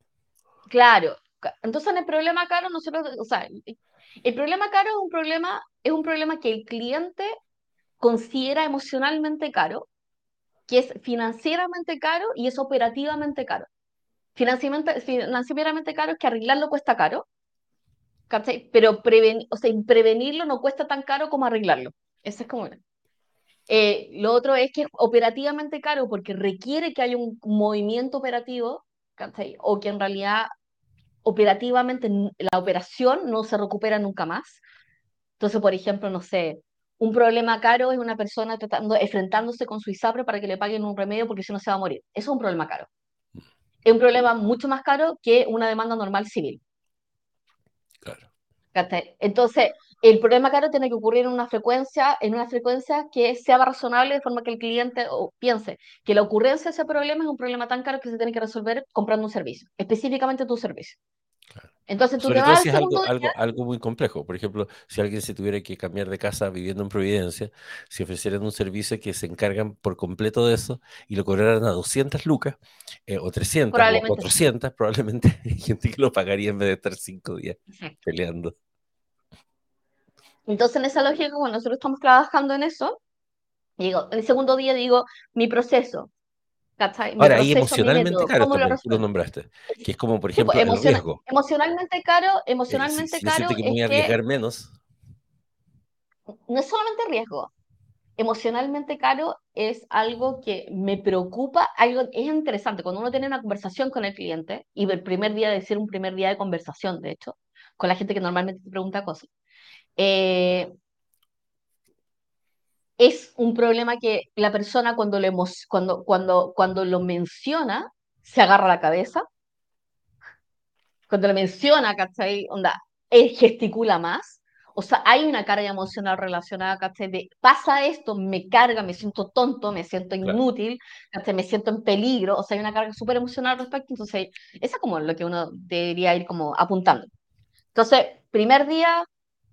Claro. Entonces, en el problema caro, nosotros, o sea, el problema caro es un problema, es un problema que el cliente considera emocionalmente caro, que es financieramente caro y es operativamente caro. Financieramente, financieramente caro es que arreglarlo cuesta caro, ¿cachai? Pero preven, o sea, prevenirlo no cuesta tan caro como arreglarlo. Ese es como una. Eh, lo otro es que es operativamente caro porque requiere que haya un movimiento operativo, ¿cachai? O que en realidad operativamente la operación no se recupera nunca más. Entonces, por ejemplo, no sé, un problema caro es una persona tratando, enfrentándose con su ISAPRE para que le paguen un remedio porque si no se va a morir. Eso es un problema caro. Es un problema mucho más caro que una demanda normal civil. Entonces, el problema caro tiene que ocurrir en una frecuencia, en una frecuencia que sea razonable de forma que el cliente piense que la ocurrencia de ese problema es un problema tan caro que se tiene que resolver comprando un servicio, específicamente tu servicio. Claro. Entonces tú te Sobre todo vas si al es algo, algo, algo muy complejo. Por ejemplo, si alguien se tuviera que cambiar de casa viviendo en Providencia, si ofrecieran un servicio que se encargan por completo de eso y lo cobraran a 200 lucas, eh, o 300 o Probablemente sí. 400, probablemente hay gente que lo pagaría en vez de estar cinco días Exacto. peleando. Entonces, en esa lógica, cuando nosotros estamos trabajando en eso, digo, el segundo día digo, mi proceso, Ahora, mi emocionalmente caros ¿cómo lo tú resuelvo? nombraste, que es como, por Sí, pues, ejemplo, el riesgo. emocionalmente caro, Eh, si, emocionalmente si caro que voy a es que arriesgar menos, no es solamente riesgo, emocionalmente caro es algo que me preocupa, algo es interesante cuando uno tiene una conversación con el cliente y el primer día de ser un primer día de conversación, de hecho, con la gente que normalmente te pregunta cosas. eh, es un problema que la persona cuando, emo- cuando, cuando, cuando lo menciona se agarra la cabeza, cuando lo menciona, ¿cachai? Onda, él gesticula más. O sea, hay una carga emocional relacionada, ¿cachai? De pasa esto, me carga, me siento tonto, me siento inútil, ¿cachai? Me siento en peligro. O sea, hay una carga súper emocional al respecto. Entonces, eso es como lo que uno debería ir como apuntando. Entonces, primer día,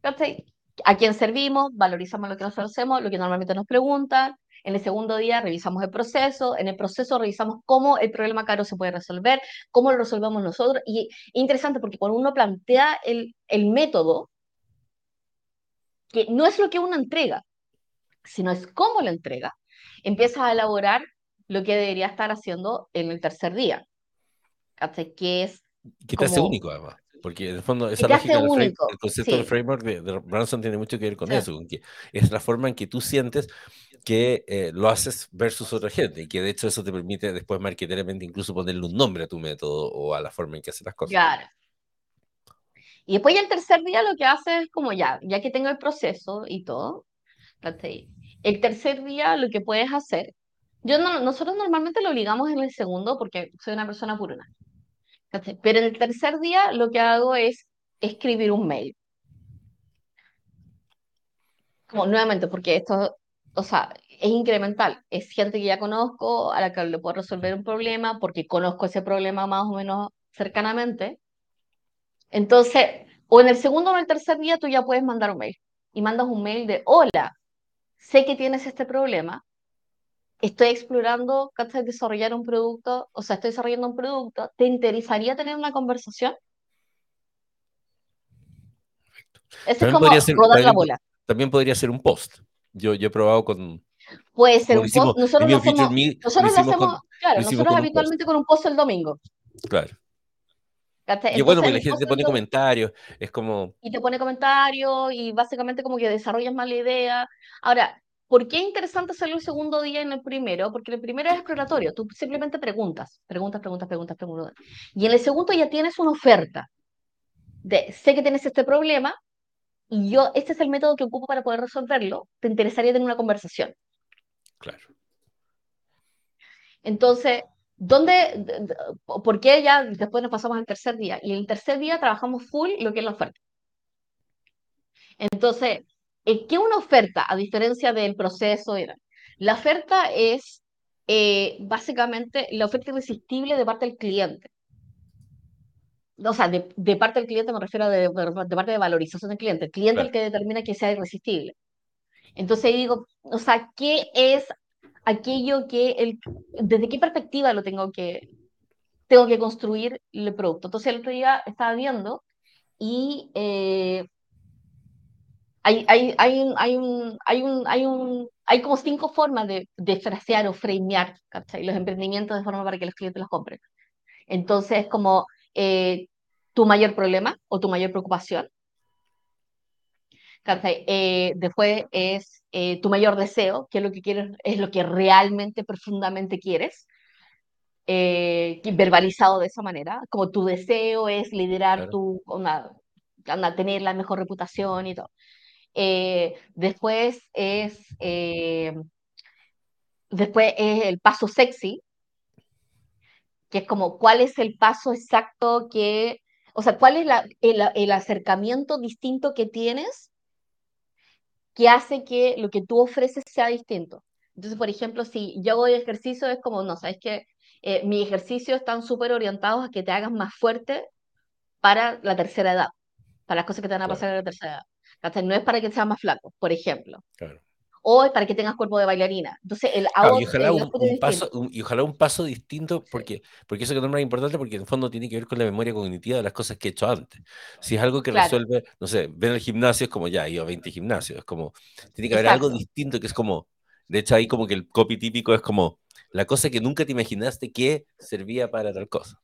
¿cachai? ¿A quién servimos? Valorizamos lo que nosotros hacemos, lo que normalmente nos preguntan. En el segundo día revisamos el proceso, en el proceso revisamos cómo el problema caro se puede resolver, cómo lo resolvemos nosotros. Y es interesante porque cuando uno plantea el, el método, que no es lo que uno entrega, sino es cómo lo entrega, empiezas a elaborar lo que debería estar haciendo en el tercer día. ¿cachai? Que es que te hace único además. Porque en el fondo esa lógica del frame- el concepto del Sí, framework de, de Branson tiene mucho que ver con Sí. eso, con que es la forma en que tú sientes que eh, lo haces versus otra gente, y que de hecho eso te permite después marketeramente incluso ponerle un nombre a tu método o a la forma en que haces las cosas. claro. Y después ya el tercer día lo que hace es como ya, ya que tengo el proceso y todo. El tercer día lo que puedes hacer, yo no, nosotros normalmente lo ligamos en el segundo porque soy una persona ¿cachai? Pero en el tercer día lo que hago es escribir un mail. Como nuevamente, porque esto, o sea, es incremental, es gente que ya conozco, a la que le puedo resolver un problema, porque conozco ese problema más o menos cercanamente. Entonces, o en el segundo o en el tercer día tú ya puedes mandar un mail. Y mandas un mail de, hola, sé que tienes este problema, estoy explorando, ¿cachai? Desarrollar un producto, o sea, estoy desarrollando un producto, ¿te interesaría tener una conversación? Es como ser, rodar la también, bola. también podría ser un post. Yo, yo he probado con, Puede ser un hicimos post, nosotros lo hacemos, Me, nosotros lo hacemos, con, claro, nosotros con un post. habitualmente con un post el domingo. Claro. bueno, Entonces pues el la gente te pone comentarios, es como, y te pone comentarios y básicamente como que desarrollas más la idea. Ahora, ¿por qué es interesante hacerlo el segundo día en el primero? Porque el primero es exploratorio, tú simplemente preguntas, preguntas, preguntas, preguntas, preguntas. Y en el segundo ya tienes una oferta de, sé que tienes este problema y yo, este es el método que ocupo para poder resolverlo, te interesaría tener una conversación. claro. Entonces, ¿dónde, por qué ya después nos pasamos al tercer día? Y el tercer día trabajamos full lo que es la oferta. Entonces, eh, ¿qué una oferta a diferencia del proceso? La oferta es eh, básicamente la oferta irresistible de parte del cliente. O sea, de, de parte del cliente me refiero a de, de parte de valorización del cliente. El cliente es el Claro. que determina que sea irresistible. Entonces ahí digo, o sea, ¿qué es aquello que, el, desde qué perspectiva lo tengo que, tengo que construir el producto? Entonces el otro día estaba viendo y eh, hay, hay, hay, un, hay, un, hay, un, hay, un, hay como cinco formas de, de frasear o framear ¿cachai? los emprendimientos de forma para que los clientes los compren. Entonces, como eh, tu mayor problema o tu mayor preocupación. Eh, después es eh, tu mayor deseo, que es lo que quieres, es lo que realmente profundamente quieres, eh, verbalizado de esa manera, como tu deseo es liderar Claro. tu, una, una- tener la mejor reputación y todo. Eh, después es, eh, después es el paso sexy, que es como cuál es el paso exacto que, o sea, cuál es la, el, el acercamiento distinto que tienes que hace que lo que tú ofreces sea distinto. Entonces, por ejemplo, si yo hago ejercicio, es como, no, sabes que eh, mis ejercicios están súper orientados a que te hagas más fuerte para la tercera edad, para las cosas que te van a pasar en la tercera edad. ¿Cachai? No es para que seas más flaco, por ejemplo. Claro. O es para que tengas cuerpo de bailarina. Entonces, el Claro, y ojalá el un, paso, un- y ojalá un paso distinto, porque, porque eso que nombra es importante, porque en el fondo tiene que ver con la memoria cognitiva de las cosas que he hecho antes. Si es algo que Claro, resuelve, no sé, ven al gimnasio, es como ya, ido a 20 gimnasios, es como, tiene que haber algo distinto que es como, de hecho ahí como que el copy típico es como, la cosa que nunca te imaginaste que servía para tal cosa.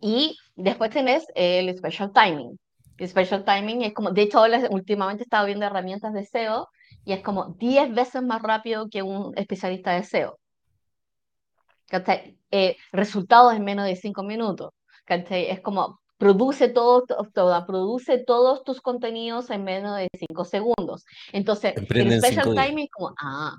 Y después tenés el special timing. El special timing es como, de hecho, ahora últimamente he estado viendo herramientas de SEO y es como 10 veces más rápido que un especialista de SEO. Eh, resultados en menos de 5 minutos. Es como, produce todo, to- toda, produce todos tus contenidos en menos de 5 segundos. Entonces, el Emprende en special timing es como, ah,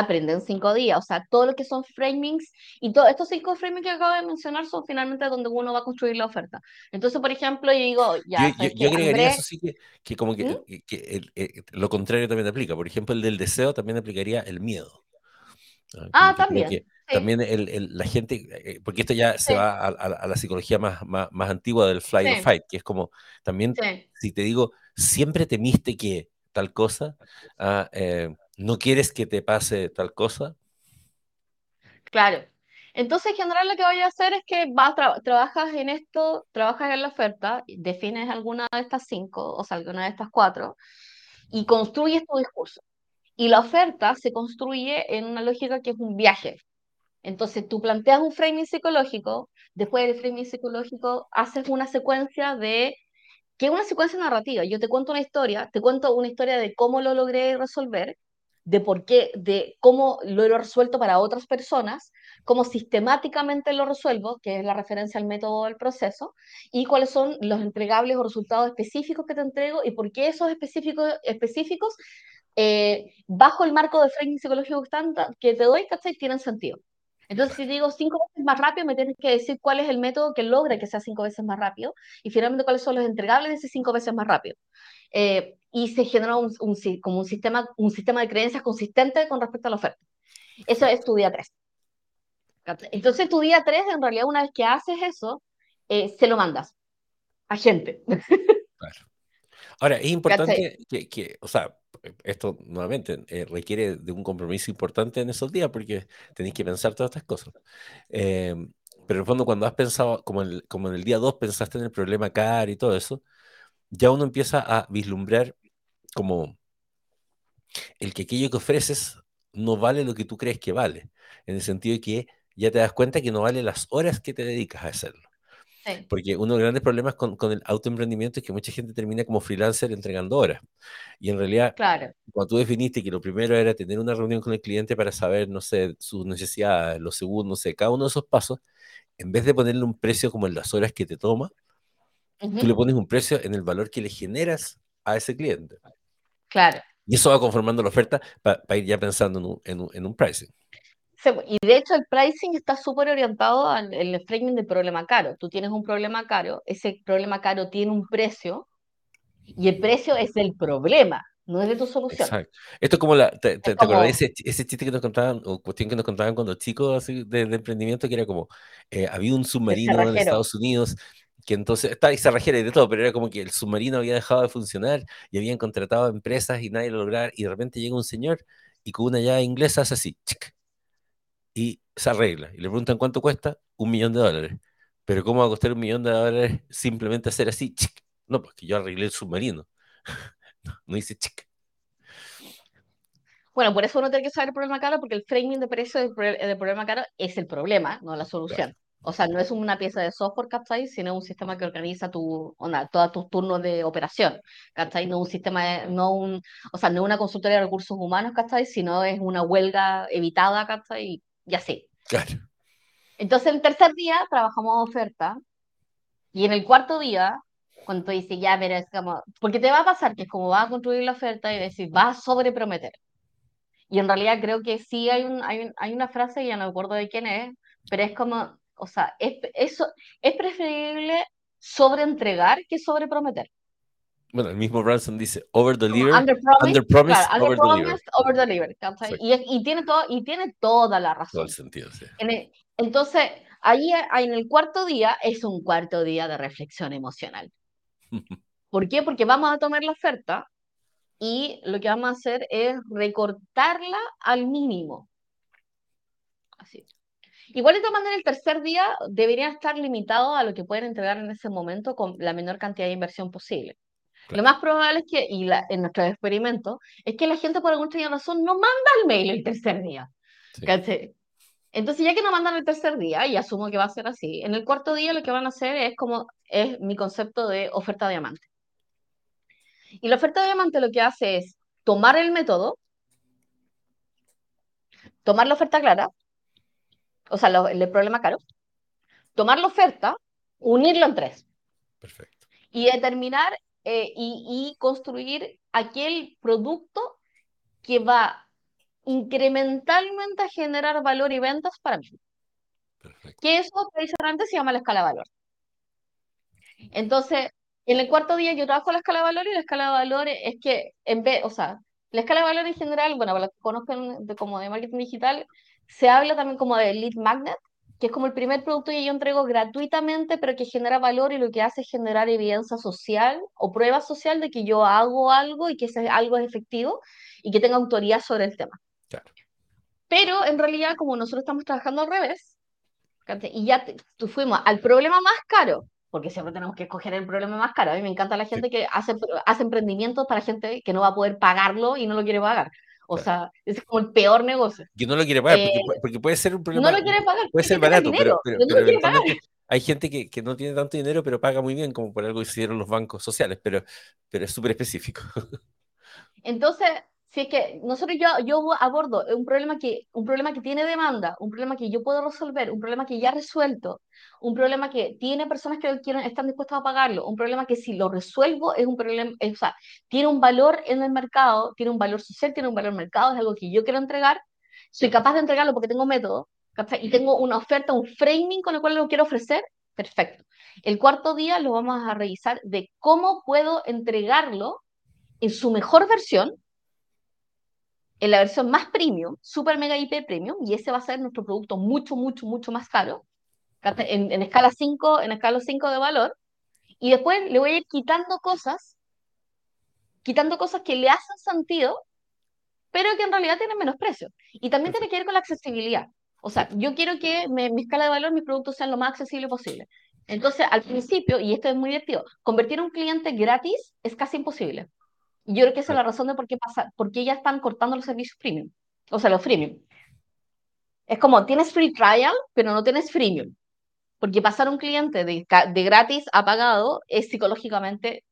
aprende en 5 días. O sea, todo lo que son framings y todos estos 5 framings que acabo de mencionar son finalmente donde uno va a construir la oferta. Entonces, por ejemplo, yo digo, ya, yo, agregaría eso sí que, que como que, ¿Mm? que- que el- eh, lo contrario también aplica. Por ejemplo, el del deseo también aplicaría el miedo. ¿no? Ah, Como creo también, sí, también el, el- la gente, eh, porque esto ya se sí, va a, a- a la psicología más, más, más antigua del flight or sí, fight, que es como también, si te digo, siempre temiste que tal cosa, ah, eh, no quieres que te pase tal cosa, Claro. Entonces, en general, lo que voy a hacer es que vas, tra- trabajas en esto, trabajas en la oferta, defines alguna de estas cinco, o sea, alguna de estas cuatro, y construyes tu discurso. Y la oferta se construye en una lógica que es un viaje. Entonces, tú planteas un framing psicológico, después del framing psicológico haces una secuencia de que es una secuencia narrativa. Yo te cuento una historia, te cuento una historia de cómo lo logré resolver, de por qué, de cómo lo he resuelto para otras personas, cómo sistemáticamente lo resuelvo, que es la referencia al método del proceso, y cuáles son los entregables o resultados específicos que te entrego y por qué esos específicos, específicos eh, bajo el marco de framing psicológico que, te doy, ¿cachai? Tienen sentido. Entonces, si digo cinco veces más rápido, me tienes que decir cuál es el método que logra que sea cinco veces más rápido y finalmente cuáles son los entregables de ese cinco veces más rápido. Eh, y se genera un, un, como un sistema, un sistema de creencias consistente con respecto a la oferta. Eso es tu día 3. Entonces, tu día 3, en realidad, una vez que haces eso, eh, se lo mandas a gente. Claro. Ahora, es importante que, que, o sea, esto nuevamente eh, requiere de un compromiso importante en esos días porque tenéis que pensar todas estas cosas. Eh, pero en el fondo, cuando has pensado, como como en el día 2 pensaste en el problema CAR y todo eso, ya uno empieza a vislumbrar como el que aquello que ofreces no vale lo que tú crees que vale, en el sentido de que ya te das cuenta que no vale las horas que te dedicas a hacerlo. Sí, Porque uno de los grandes problemas con, con el autoemprendimiento es que mucha gente termina como freelancer entregando horas. Y en realidad, claro. cuando tú definiste que lo primero era tener una reunión con el cliente para saber, no sé, sus necesidades, lo segundo, no sé, cada uno de esos pasos, en vez de ponerle un precio como en las horas que te toma, Ujú, tú le pones un precio en el valor que le generas a ese cliente. Claro. Y eso va conformando la oferta para ir ya pensando en un, en un, en un pricing. Y de hecho el pricing está súper orientado al el framing del problema caro. Tú tienes un problema caro, ese problema caro tiene un precio y el precio es del problema, no es de tu solución. Exacto. Esto es como la. ¿Te, te, como, ese, ese chiste que nos contaban, o cuestión que nos contaban cuando chicos así, de, de emprendimiento, que era como: eh, había un submarino en. Estados Unidos que entonces. Estaba y cerrajera y de todo, pero era como que el submarino había dejado de funcionar y habían contratado empresas y nadie lo lograba. Y de repente llega un señor y con una llave inglesa hace así, chic, y se arregla. Y le preguntan cuánto cuesta, un millón de dólares. Pero ¿cómo va a costar un millón de dólares simplemente hacer así? chic? No, pues que yo arreglé el submarino. No, no dice chic. Bueno, por eso uno tiene que saber el problema caro, porque el framing de precio del, del problema caro es el problema, no la Claro. solución. O sea, no es una pieza de software, ¿cachai? Sino un sistema que organiza tu, onda, todos tus turnos de operación, ¿cachai? No un sistema, de- no un, o sea, no una consultoría de recursos humanos, ¿cachai? Sino es una huelga evitada, ¿cachai? Y, así. Claro. Entonces, el tercer día trabajamos oferta y en el cuarto día, cuando tú dices, ya, pero es como, porque te va a pasar que es como vas a construir la oferta y decir, vas a sobreprometer. Y en realidad creo que sí hay, un, hay, un- hay una frase, ya no me acuerdo de quién es, pero es como, o sea, es, eso, es preferible sobreentregar que sobreprometer. Bueno, el mismo Branson dice over deliver, under promise, under promise, claro, under over deliver. Y, es- y, tiene todo, y tiene toda la Todo razón. el sentido, sí. En el- entonces, ahí ahí en el cuarto día es un cuarto día de reflexión emocional. ¿Por qué? Porque vamos a tomar la oferta y lo que vamos a hacer es recortarla al mínimo. Así. Igual de todas maneras, el tercer día debería estar limitado a lo que pueden entregar en ese momento con la menor cantidad de inversión posible. Lo Claro. más probable es que, y la- en nuestros experimentos, es que la gente por alguna razón no manda el mail el tercer día. Sí. Entonces, ya que no mandan el tercer día, y asumo que va a ser así, en el cuarto día lo que van a hacer es como es mi concepto de oferta diamante. Y la oferta diamante lo que hace es tomar el método, tomar la oferta clara, o sea, lo- el problema caro, tomar la oferta, unirlo en tres Perfecto. y determinar eh, y, y construir aquel producto que va incrementalmente a generar valor y ventas para mí. Perfecto. Que eso tradicionalmente se llama la escala de valor. Entonces, en el cuarto día yo trabajo la escala de valor y la escala de valor es que en vez, o sea, la escala de valor en general, bueno, para los que conozcan de, como de marketing digital, se habla también como de lead magnet, que es como el primer producto que yo entrego gratuitamente, pero que genera valor y lo que hace es generar evidencia social o prueba social de que yo hago algo y que ese algo es efectivo y que tenga autoridad sobre el tema. Claro. Pero en realidad, como nosotros estamos trabajando al revés, y ya te- tú fuimos al problema más caro, porque siempre tenemos que escoger el problema más caro. A mí me encanta la gente que hace, hace emprendimientos para gente que no va a poder pagarlo y no lo quiere pagar. O Claro. sea, es como el peor negocio. Que no lo quiere pagar, porque, Eh, pu- porque puede ser un problema. No lo quiere pagar, Puede ser barato, pero, pero, no pero pagar. hay gente que, que no tiene tanto dinero, pero paga muy bien, como por algo que hicieron los bancos sociales, pero, pero es súper específico. Entonces, si es que nosotros yo, yo abordo un problema que, un problema que tiene demanda, un problema que yo puedo resolver, un problema que ya resuelto, un problema que tiene personas que lo quieren, están dispuestas a pagarlo, un problema que si lo resuelvo es un problema, es- o sea, tiene un valor en el mercado, tiene un valor social, tiene un valor en el mercado, es algo que yo quiero entregar, soy capaz de entregarlo porque tengo método, y tengo una oferta, un framing con el cual lo quiero ofrecer, perfecto. El cuarto día lo vamos a revisar de cómo puedo entregarlo en su mejor versión, en la versión más premium, super mega hiper premium, y ese va a ser nuestro producto mucho, mucho, mucho más caro, en, en escala 5, en escala 5 de valor, y después le voy a ir quitando cosas, quitando cosas que le hacen sentido, pero que en realidad tienen menos precio. Y también tiene que ver con la accesibilidad. O sea, yo quiero que me- mi escala de valor, mis productos sean lo más accesible posible. Entonces, al principio, y esto es muy divertido, convertir a un cliente gratis es casi imposible. Y yo creo que esa es la razón de por qué, pasa, por qué ya están cortando los servicios premium, o sea, los freemium. Es como, tienes free trial, pero no tienes freemium. Porque pasar un cliente de, de gratis a pagado es psicológicamente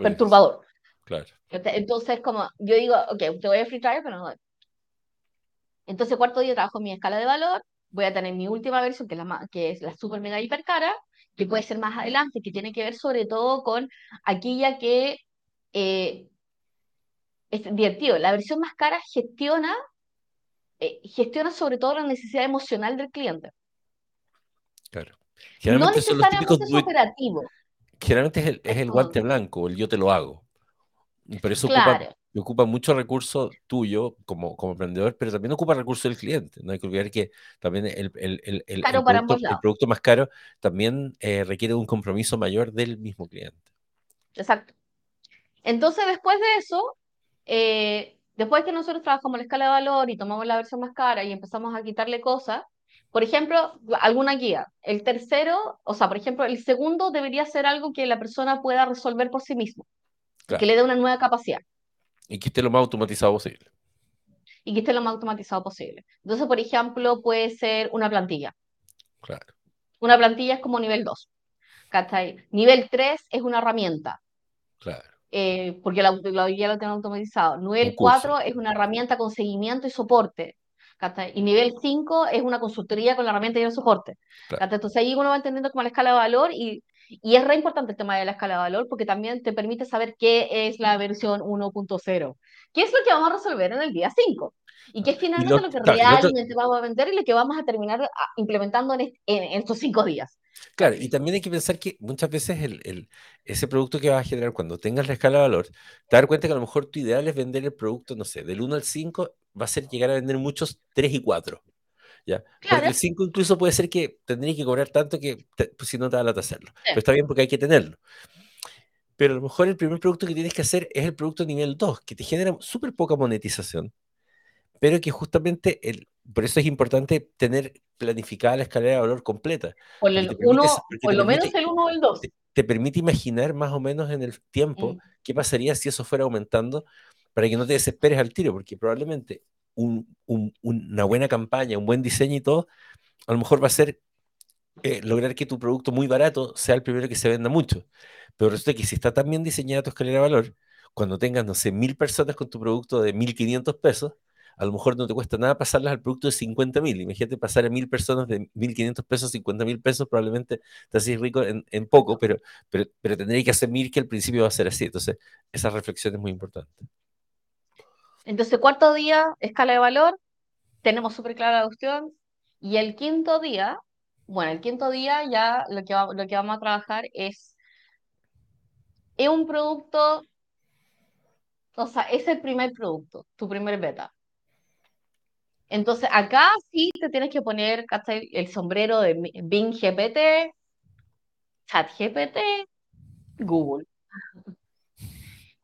perturbador. Claro. Entonces, como yo digo, ok, te voy a free trial, pero no. Entonces, cuarto día trabajo mi escala de valor, voy a tener mi última versión, que es la, que es la super mega hiper cara, que puede ser más adelante, que tiene que ver sobre todo con aquella que eh, es divertido. La versión más cara gestiona, eh, gestiona sobre todo la necesidad emocional del cliente. Claro. no necesariamente es operativo. Generalmente es el, es el guante blanco, el yo te lo hago. Pero eso ocupa, ocupa mucho recurso tuyo como, como emprendedor, pero también ocupa recursos del cliente. No hay que olvidar que también el, el, el, el producto, más caro también eh, requiere un compromiso mayor del mismo cliente. Exacto. Entonces, después de eso, eh, después que nosotros trabajamos la escala de valor y tomamos la versión más cara y empezamos a quitarle cosas, por ejemplo, alguna guía. El tercero, o sea, por ejemplo, el segundo debería ser algo que la persona pueda resolver por sí mismo que le dé una nueva capacidad. Y que esté lo más automatizado posible. Y que esté lo más automatizado posible. Entonces, por ejemplo, puede ser una plantilla. Claro. Una plantilla es como nivel 2. Nivel 3 es una herramienta. Claro. Eh, porque la, ya lo tengo automatizado. Nivel 4 es una herramienta con seguimiento y soporte. Y nivel 5 es una consultoría con la herramienta y el soporte. Entonces ahí uno va entendiendo como la escala de valor y y es re importante el tema de la escala de valor porque también te permite saber qué es la versión 1.0, qué es lo que vamos a resolver en el día 5 y qué es finalmente lo, que realmente vamos a vender y lo que vamos a terminar ah, implementando en, estos cinco días. Claro, y también hay que pensar que muchas veces el, el, ese producto que vas a generar cuando tengas la escala de valor, te dar cuenta que a lo mejor tu ideal es vender el producto, no sé, del 1 al 5, va a ser llegar a vender muchos 3 y 4. ¿ya? Porque el 5 incluso puede ser que tendrías que cobrar tanto que pues, si no te da lata hacerlo. Pero está bien porque hay que tenerlo. Pero a lo mejor el primer producto que tienes que hacer es el producto nivel 2, que te genera súper poca monetización, pero que justamente, el, por eso es importante tener planificada la escalera de valor completa. Por, el uno, por lo menos el 1 o el 2. Te, permite imaginar más o menos en el tiempo mm. qué pasaría si eso fuera aumentando para que no te desesperes al tiro, porque probablemente una buena campaña, un buen diseño y todo, a lo mejor va a ser eh, lograr que tu producto muy barato sea el primero que se venda mucho. Pero resulta que si está tan bien diseñada tu escalera de valor, cuando tengas, no sé, mil personas con tu producto de 1.500 pesos, a lo mejor no te cuesta nada pasarlas al producto de 50.000. Imagínate pasar a mil personas de 1.500 pesos, 50.000 pesos, probablemente te haces rico en, poco, pero, pero, pero tendréis que asumir que al principio va a ser así. Entonces, esa reflexión es muy importante. Entonces, cuarto día, escala de valor, tenemos súper clara la cuestión. Y el quinto día, bueno, el quinto día ya lo que, lo que vamos a trabajar es, es un producto, o sea, es el primer producto, tu primer beta. Entonces, acá sí te tienes que poner el sombrero de Bing GPT, Chat GPT, Google.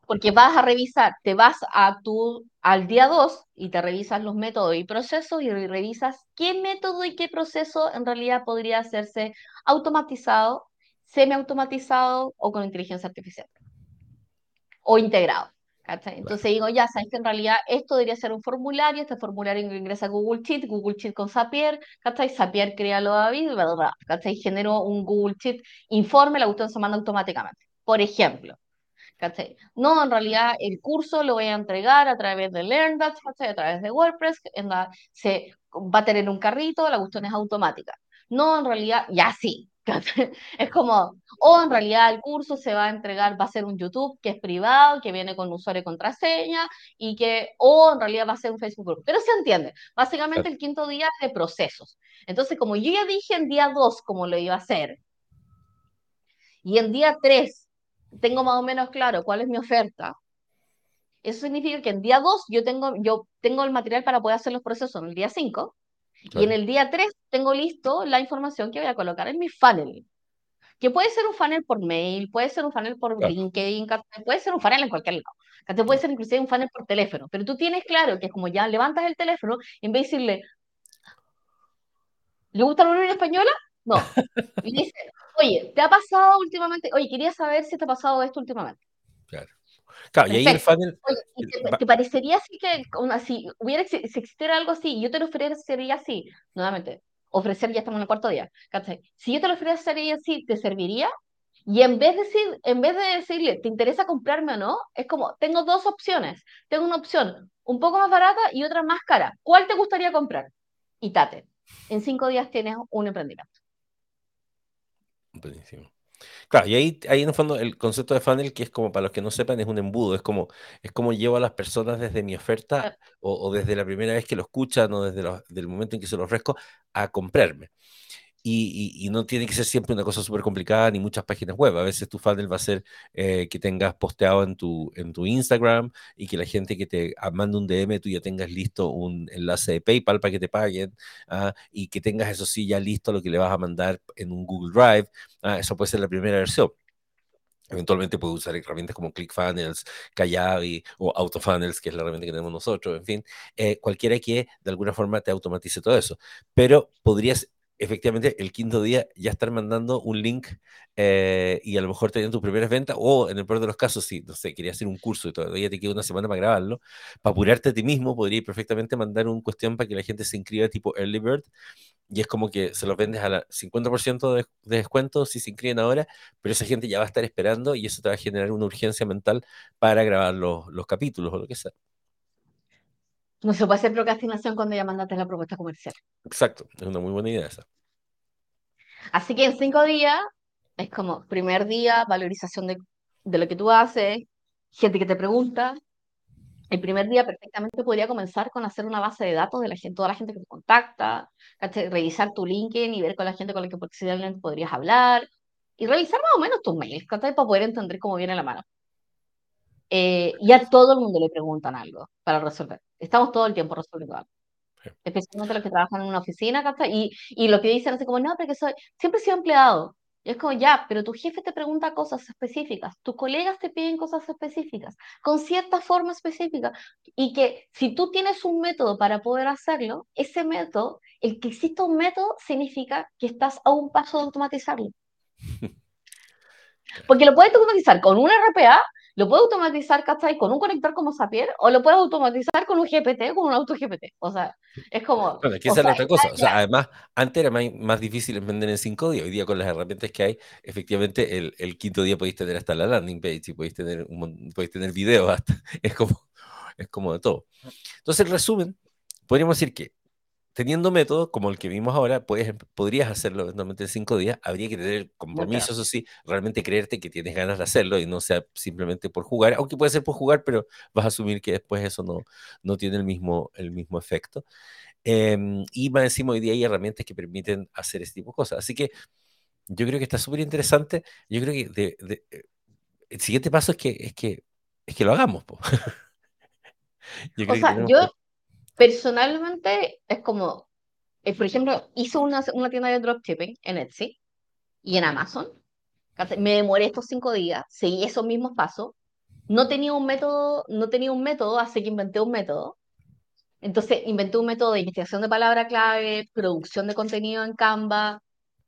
Porque vas a revisar, te vas a tu, al día 2 y te revisas los métodos y procesos y revisas qué método y qué proceso en realidad podría hacerse automatizado, semiautomatizado o con inteligencia artificial. O integrado. Entonces digo, ya sabes que en realidad esto debería ser un formulario, este formulario ingresa a Google Sheet, Google Sheet con Zapier, ¿cachai? Zapier crea lo David, ¿cachai? Generó un Google Sheet informe, la cuestión se manda automáticamente. Por ejemplo, no, en realidad el curso lo voy a entregar a través de LearnDash, A través de WordPress, en la, se va a tener un carrito, la cuestión es automática. No, en realidad, ya sí. Es como, o en realidad el curso se va a entregar, va a ser un YouTube que es privado, que viene con usuario y contraseña, y que, o en realidad va a ser un Facebook Group. Pero se entiende, básicamente el quinto día es de procesos. Entonces, como yo ya dije en día 2 cómo lo iba a hacer, y en día 3 tengo más o menos claro cuál es mi oferta, eso significa que en día 2 yo tengo, yo tengo el material para poder hacer los procesos en el día 5 y en el día 3 tengo listo la información que voy a colocar en mi funnel. Que puede ser un funnel por mail, puede ser un funnel por LinkedIn, puede ser un funnel en cualquier lado. Puede ser inclusive un funnel por teléfono, pero tú tienes claro que como ya levantas el teléfono en vez de decirle, ¿le gusta la unión española? No. Y dice, oye, ¿te ha pasado últimamente? Oye, quería saber si te ha pasado esto últimamente. Claro. Claro, y ahí el funnel, Oye, ¿y el- te, te parecería así que, así, hubiera, si existiera algo así, yo te lo ofrecería así, nuevamente, ofrecer, ya estamos en el cuarto día, ¿cachai? Si yo te lo ofrecería así, ¿te serviría? Y en vez de decir, en vez de decirle, ¿te interesa comprarme o no? Es como, tengo dos opciones. Tengo una opción un poco más barata y otra más cara. ¿Cuál te gustaría comprar? Y tate, en cinco días tienes un emprendimiento. Buenísimo. Claro, y ahí, ahí en el fondo el concepto de funnel, que es como para los que no sepan, es un embudo, es como, es como llevo a las personas desde mi oferta o, o desde la primera vez que lo escuchan o desde lo- del momento en que se lo ofrezco a comprarme. Y, y- y no tiene que ser siempre una cosa súper complicada ni muchas páginas web. A veces tu funnel va a ser eh, que tengas posteado en tu, en tu Instagram y que la gente que te ah, mande un DM tú ya tengas listo un enlace de PayPal para que te paguen ah, y que tengas eso sí ya listo lo que le vas a mandar en un Google Drive. Ah, eso puede ser la primera versión. Eventualmente puedes usar herramientas como ClickFunnels, Kajabi o AutoFunnels, que es la herramienta que tenemos nosotros, en fin, eh, cualquiera que de alguna forma te automatice todo eso. Pero podrías efectivamente el quinto día ya estar mandando un link eh, y a lo mejor tener tus primeras ventas o en el peor de los casos, si, no sé, querías hacer un curso y todavía te queda una semana para grabarlo, para apurarte a ti mismo, podrías perfectamente mandar un cuestión para que la gente se inscriba tipo Early Bird y es como que se los vendes a la 50% de, de descuento si se inscriben ahora, pero esa gente ya va a estar esperando y eso te va a generar una urgencia mental para grabar los, los capítulos o lo que sea. No se puede hacer procrastinación cuando ya mandaste la propuesta comercial. Exacto, es una muy buena idea esa. Así que en cinco días es como primer día, valorización de, de lo que tú haces, gente que te pregunta. El primer día perfectamente podría comenzar con hacer una base de datos de la gente, toda la gente que te contacta, revisar tu LinkedIn y ver con la gente con la que posiblemente podrías hablar y revisar más o menos tus mails, para poder entender cómo viene la mano. Eh, y a todo el mundo le preguntan algo para resolver. Estamos todo el tiempo resolviendo algo. Sí. Especialmente los que trabajan en una oficina, ¿cachai? Y, y lo que dicen así como, no, porque soy, siempre he sido empleado. Y es como, ya, pero tu jefe te pregunta cosas específicas, tus colegas te piden cosas específicas, con cierta forma específica, y que si tú tienes un método para poder hacerlo, ese método, el que exista un método, significa que estás a un paso de automatizarlo. Porque lo puedes automatizar con un RPA, lo puedes automatizar, ¿cachai? Con un conector como Zapier, o lo puedes automatizar con un GPT, con un auto GPT. O sea, es como... Bueno, es que esa es otra cosa. O sea, además, antes era más, más difícil vender en cinco días. Hoy día, con las herramientas que hay, efectivamente, el, el quinto día podéis tener hasta la landing page y podéis tener, un, podéis tener videos hasta. Es como, es como de todo. Entonces, en resumen, podríamos decir que teniendo métodos como el que vimos ahora, puedes, podrías hacerlo eventualmente en cinco días. Habría que tener el compromiso, eso sí, realmente creerte que tienes ganas de hacerlo y no sea simplemente por jugar, aunque puede ser por jugar, pero vas a asumir que después eso no, no tiene el mismo, el mismo efecto. Em, y más encima hoy día hay herramientas que permiten hacer ese tipo de cosas. Así que yo creo que está súper interesante. Yo creo que de- de- eh, el siguiente paso es que, es que, es que lo hagamos. po. Yo O creo sea, yo personalmente es como, eh, por ejemplo, hice una, una tienda de dropshipping en Etsy y en Amazon. Me demoré estos cinco días, seguí esos mismos pasos. No tenía un método, no tenía un método, así que inventé un método. Entonces inventé un método de investigación de palabra clave, producción de contenido en Canva,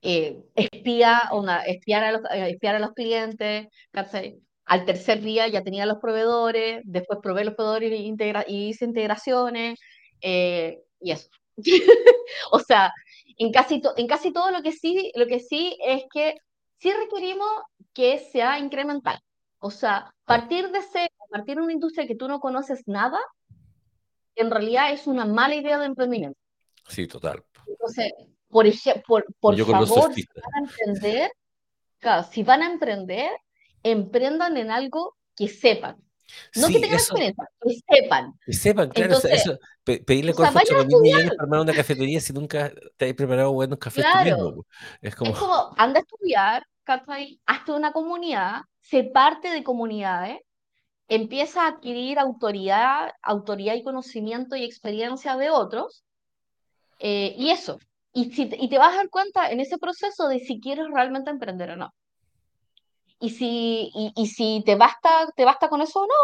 eh, espía, una, espiar, a los, eh, espiar a los clientes, ¿cachai? Al tercer día ya tenía los proveedores, después probé los proveedores y, integra- y hice integraciones, eh, y eso. O sea, en casi, en casi todo lo que sí, lo que sí es que sí requerimos que sea incremental. O sea, partir de cero, partir de una industria que tú no conoces nada, en realidad es una mala idea de emprendimiento. Sí, total. Entonces, por, por, por yo favor, si van a emprender, claro, si van a emprender, emprendan en algo que sepan. No que Sí, tengan eso, experiencia, que sepan. que sepan, claro, Entonces, eso, pe- pedirle cosas a vayan a 8 mil millones para armar una cafetería si nunca te has preparado buenos cafés tú mismo. claro. Es como, Es como, anda a estudiar, ¿cachai? Hazte una comunidad, sé parte de comunidades, empieza a adquirir autoridad, autoridad y conocimiento y experiencia de otros, eh, y eso. Y, si, y te vas a dar cuenta en ese proceso de si quieres realmente emprender o no. Y si, y, y si te basta, te basta con eso o no,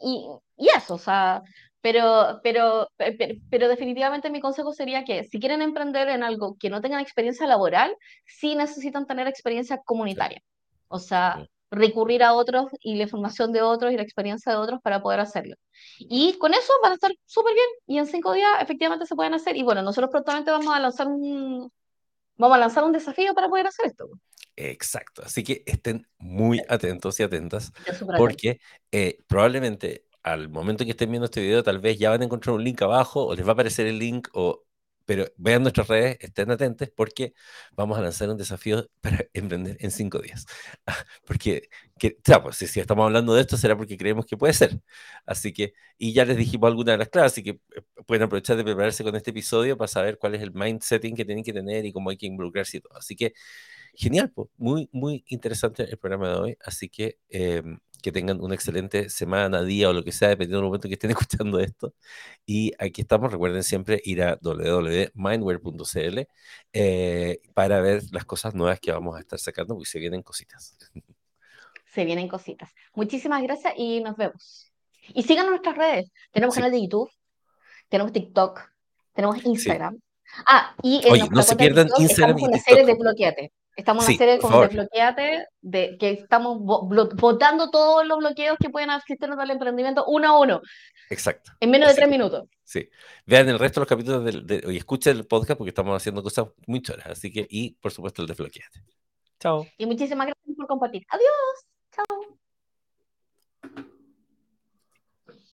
y, y, y eso, o sea, pero, pero, pe- pe- pero, definitivamente mi consejo sería que si quieren emprender en algo que no tengan experiencia laboral, sí necesitan tener experiencia comunitaria. O sea, recurrir a otros y la información de otros y la experiencia de otros para poder hacerlo. Y con eso van a estar súper bien y en cinco días efectivamente se pueden hacer. Y bueno, nosotros prontamente vamos a lanzar un, vamos a lanzar un desafío para poder hacer esto. Exacto, así que estén muy atentos y atentas porque eh, probablemente al momento que estén viendo este video tal vez ya van a encontrar un link abajo o les va a aparecer el link o pero vean nuestras redes, estén atentos porque vamos a lanzar un desafío para emprender en cinco días. Porque, que, pues, si, estamos hablando de esto será porque creemos que puede ser. Así que, y ya les dijimos algunas de las claves, así que eh, pueden aprovechar de prepararse con este episodio para saber cuál es el mindsetting que tienen que tener y cómo hay que involucrarse y todo. Así que, genial, muy, muy interesante el programa de hoy. Así que, em, que tengan una excelente semana, día o lo que sea, dependiendo del momento que estén escuchando esto. Y aquí estamos, recuerden siempre ir a www.mindware.cl eh, para ver las cosas nuevas que vamos a estar sacando, porque se vienen cositas. Se vienen cositas. Muchísimas gracias y nos vemos. Y sigan nuestras redes. Tenemos canal de YouTube, tenemos TikTok, tenemos Instagram. Ah, y en Oye, no se pierdan Instagram y TikTok. serie de Bloqueate. Estamos en una serie como desbloqueate, de que estamos votando todos los bloqueos que pueden existir en el emprendimiento uno a uno. Exacto. En menos de tres minutos. Sí. Vean el resto de los capítulos del, y escuchen el podcast porque estamos haciendo cosas muy choras. Así que, y por supuesto, el desbloqueate. Chao. Y muchísimas gracias por compartir. Adiós.